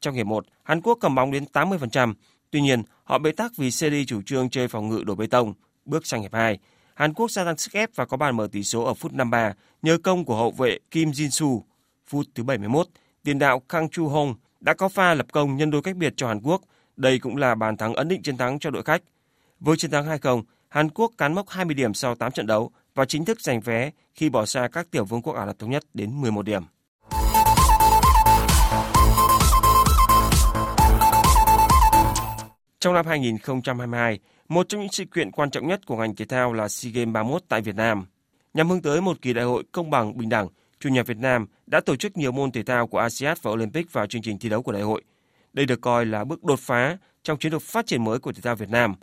Trong hiệp 1, Hàn Quốc cầm bóng đến 80%, tuy nhiên họ bế tắc vì Syria chủ trương chơi phòng ngự đổ bê tông. Bước sang hiệp 2, Hàn Quốc gia tăng sức ép và có bàn mở tỷ số ở phút 53 nhờ công của hậu vệ Kim Jin-su. Phút thứ 71, tiền đạo Kang Chu Hong đã có pha lập công nhân đôi cách biệt cho Hàn Quốc. Đây cũng là bàn thắng ấn định chiến thắng cho đội khách. Với chiến thắng 2-0, Hàn Quốc cán mốc 20 điểm sau 8 trận đấu và chính thức giành vé khi bỏ xa các tiểu vương quốc Ả Rập Thống Nhất đến 11 điểm. Trong năm 2022, một trong những sự kiện quan trọng nhất của ngành thể thao là SEA Games 31 tại Việt Nam. Nhằm hướng tới một kỳ đại hội công bằng, bình đẳng, chủ nhà Việt Nam đã tổ chức nhiều môn thể thao của ASEAN và Olympic vào chương trình thi đấu của đại hội. Đây được coi là bước đột phá trong chiến lược phát triển mới của thể thao Việt Nam.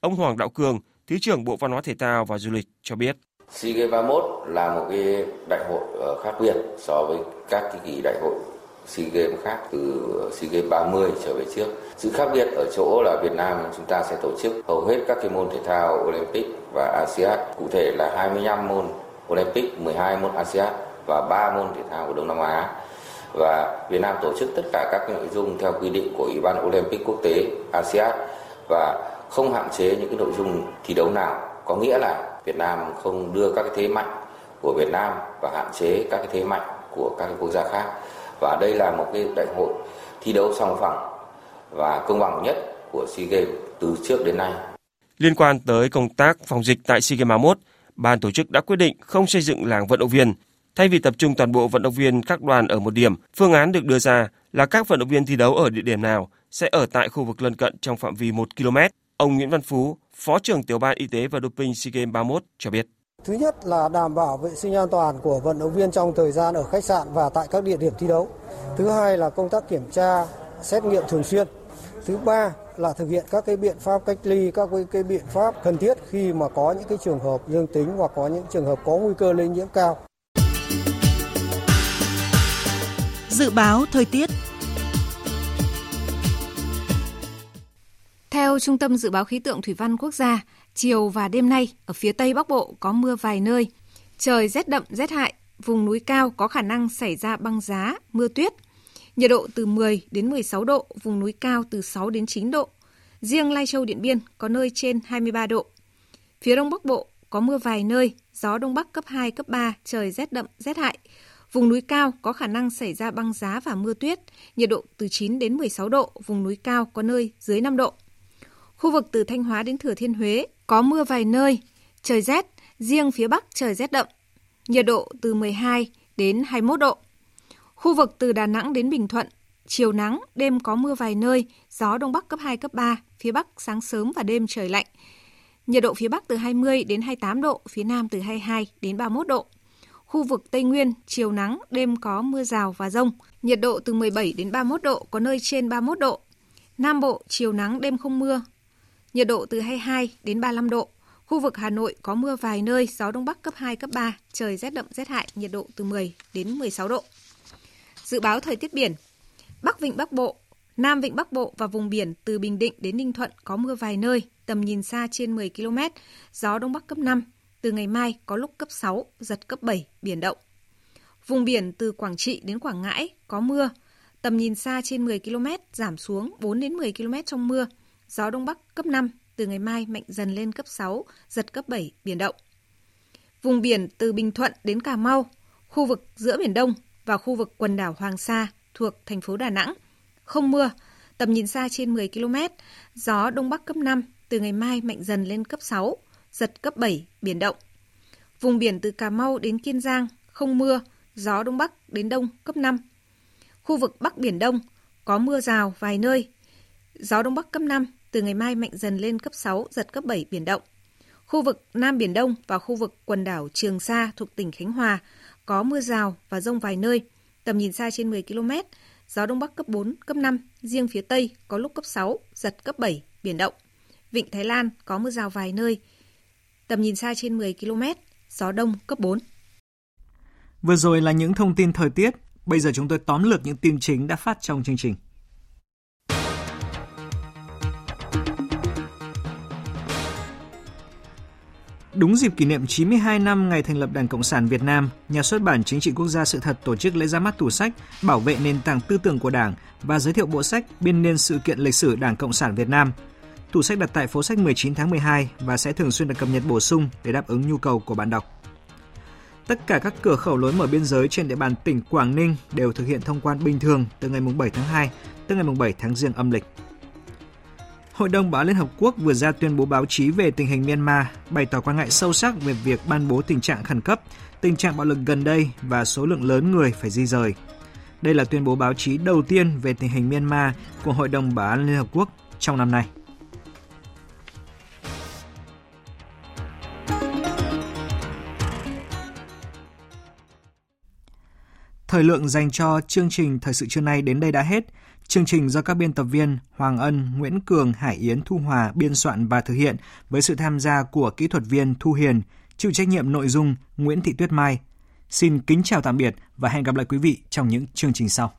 Ông Hoàng Đạo Cường, Thứ trưởng Bộ Văn hóa Thể thao và Du lịch cho biết. SEA Games 31 là một cái đại hội ờ, khác biệt so với các cái kỳ đại hội SEA Games khác từ SEA Games 30 trở về trước. Sự khác biệt ở chỗ là Việt Nam chúng ta sẽ tổ chức hầu hết các cái môn thể thao Olympic và ASEAN, cụ thể là 25 môn Olympic, 12 môn ASEAN và 3 môn thể thao của Đông Nam Á. Và Việt Nam tổ chức tất cả các nội dung theo quy định của Ủy ban Olympic quốc tế ASEAN và không hạn chế những cái nội dung thi đấu nào. Có nghĩa là Việt Nam không đưa các cái thế mạnh của Việt Nam và hạn chế các cái thế mạnh của các cái quốc gia khác và đây là một cái đại hội thi đấu song phẳng và công bằng nhất của SEA Games từ trước đến nay. Liên quan tới công tác phòng dịch tại SEA Games 31, ban tổ chức đã quyết định không xây dựng làng vận động viên. Thay vì tập trung toàn bộ vận động viên các đoàn ở một điểm, phương án được đưa ra là các vận động viên thi đấu ở địa điểm nào sẽ ở tại khu vực lân cận trong phạm vi 1 km. Ông Nguyễn Văn Phú, Phó trưởng Tiểu ban Y tế và Doping SEA Games 31 cho biết. Thứ nhất là đảm bảo vệ sinh an toàn của vận động viên trong thời gian ở khách sạn và tại các địa điểm thi đấu. Thứ hai là công tác kiểm tra, xét nghiệm thường xuyên. Thứ ba là thực hiện các cái biện pháp cách ly, các cái, cái biện pháp cần thiết khi mà có những cái trường hợp dương tính hoặc có những trường hợp có nguy cơ lây nhiễm cao. Dự báo thời tiết Theo Trung tâm Dự báo Khí tượng Thủy văn Quốc gia, chiều và đêm nay ở phía Tây Bắc Bộ có mưa vài nơi. Trời rét đậm, rét hại, vùng núi cao có khả năng xảy ra băng giá, mưa tuyết. Nhiệt độ từ 10 đến 16 độ, vùng núi cao từ 6 đến 9 độ. Riêng Lai Châu Điện Biên có nơi trên 23 độ. Phía Đông Bắc Bộ có mưa vài nơi, gió Đông Bắc cấp 2, cấp 3, trời rét đậm, rét hại. Vùng núi cao có khả năng xảy ra băng giá và mưa tuyết, nhiệt độ từ 9 đến 16 độ, vùng núi cao có nơi dưới 5 độ. Khu vực từ Thanh Hóa đến Thừa Thiên Huế có mưa vài nơi, trời rét, riêng phía Bắc trời rét đậm, nhiệt độ từ 12 đến 21 độ. Khu vực từ Đà Nẵng đến Bình Thuận, chiều nắng, đêm có mưa vài nơi, gió Đông Bắc cấp 2, cấp 3, phía Bắc sáng sớm và đêm trời lạnh. Nhiệt độ phía Bắc từ 20 đến 28 độ, phía Nam từ 22 đến 31 độ. Khu vực Tây Nguyên, chiều nắng, đêm có mưa rào và rông, nhiệt độ từ 17 đến 31 độ, có nơi trên 31 độ. Nam Bộ, chiều nắng, đêm không mưa, nhiệt độ từ 22 đến 35 độ. Khu vực Hà Nội có mưa vài nơi, gió Đông Bắc cấp 2, cấp 3, trời rét đậm rét hại, nhiệt độ từ 10 đến 16 độ. Dự báo thời tiết biển Bắc Vịnh Bắc Bộ, Nam Vịnh Bắc Bộ và vùng biển từ Bình Định đến Ninh Thuận có mưa vài nơi, tầm nhìn xa trên 10 km, gió Đông Bắc cấp 5, từ ngày mai có lúc cấp 6, giật cấp 7, biển động. Vùng biển từ Quảng Trị đến Quảng Ngãi có mưa, tầm nhìn xa trên 10 km, giảm xuống 4 đến 10 km trong mưa, gió Đông Bắc cấp 5, từ ngày mai mạnh dần lên cấp 6, giật cấp 7, biển động. Vùng biển từ Bình Thuận đến Cà Mau, khu vực giữa Biển Đông và khu vực quần đảo Hoàng Sa thuộc thành phố Đà Nẵng không mưa, tầm nhìn xa trên 10 km, gió Đông Bắc cấp 5, từ ngày mai mạnh dần lên cấp 6, giật cấp 7, biển động. Vùng biển từ Cà Mau đến Kiên Giang, không mưa, gió Đông Bắc đến Đông cấp 5. Khu vực Bắc Biển Đông, có mưa rào vài nơi. Gió Đông Bắc cấp 5, từ ngày mai mạnh dần lên cấp 6, giật cấp 7, biển động. Khu vực Nam Biển Đông và khu vực quần đảo Trường Sa thuộc tỉnh Khánh Hòa có mưa rào và rông vài nơi, tầm nhìn xa trên 10 km, gió Đông Bắc cấp 4, cấp 5, riêng phía Tây có lúc cấp 6, giật cấp 7, biển động. Vịnh Thái Lan có mưa rào vài nơi, tầm nhìn xa trên 10 km, gió Đông cấp 4. Vừa rồi là những thông tin thời tiết, bây giờ chúng tôi tóm lược những tin chính đã phát trong chương trình. Đúng dịp kỷ niệm 92 năm ngày thành lập Đảng Cộng sản Việt Nam, Nhà xuất bản Chính trị Quốc gia Sự thật tổ chức lễ ra mắt tủ sách bảo vệ nền tảng tư tưởng của Đảng và giới thiệu bộ sách biên niên sự kiện lịch sử Đảng Cộng sản Việt Nam. Tủ sách đặt tại phố sách 19 tháng 12 và sẽ thường xuyên được cập nhật bổ sung để đáp ứng nhu cầu của bạn đọc. Tất cả các cửa khẩu lối mở biên giới trên địa bàn tỉnh Quảng Ninh đều thực hiện thông quan bình thường từ ngày 7 tháng 2 tới ngày 7 tháng Giêng âm lịch. Hội đồng Bảo an Liên Hợp Quốc vừa ra tuyên bố báo chí về tình hình Myanmar, bày tỏ quan ngại sâu sắc về việc ban bố tình trạng khẩn cấp, tình trạng bạo lực gần đây và số lượng lớn người phải di rời. Đây là tuyên bố báo chí đầu tiên về tình hình Myanmar của Hội đồng Bảo an Liên Hợp Quốc trong năm nay. Thời lượng dành cho chương trình Thời sự trưa nay đến đây đã hết. Chương trình do các biên tập viên Hoàng Ân, Nguyễn Cường, Hải Yến, Thu Hòa biên soạn và thực hiện với sự tham gia của kỹ thuật viên Thu Hiền, chịu trách nhiệm nội dung Nguyễn Thị Tuyết Mai. Xin kính chào tạm biệt và hẹn gặp lại quý vị trong những chương trình sau.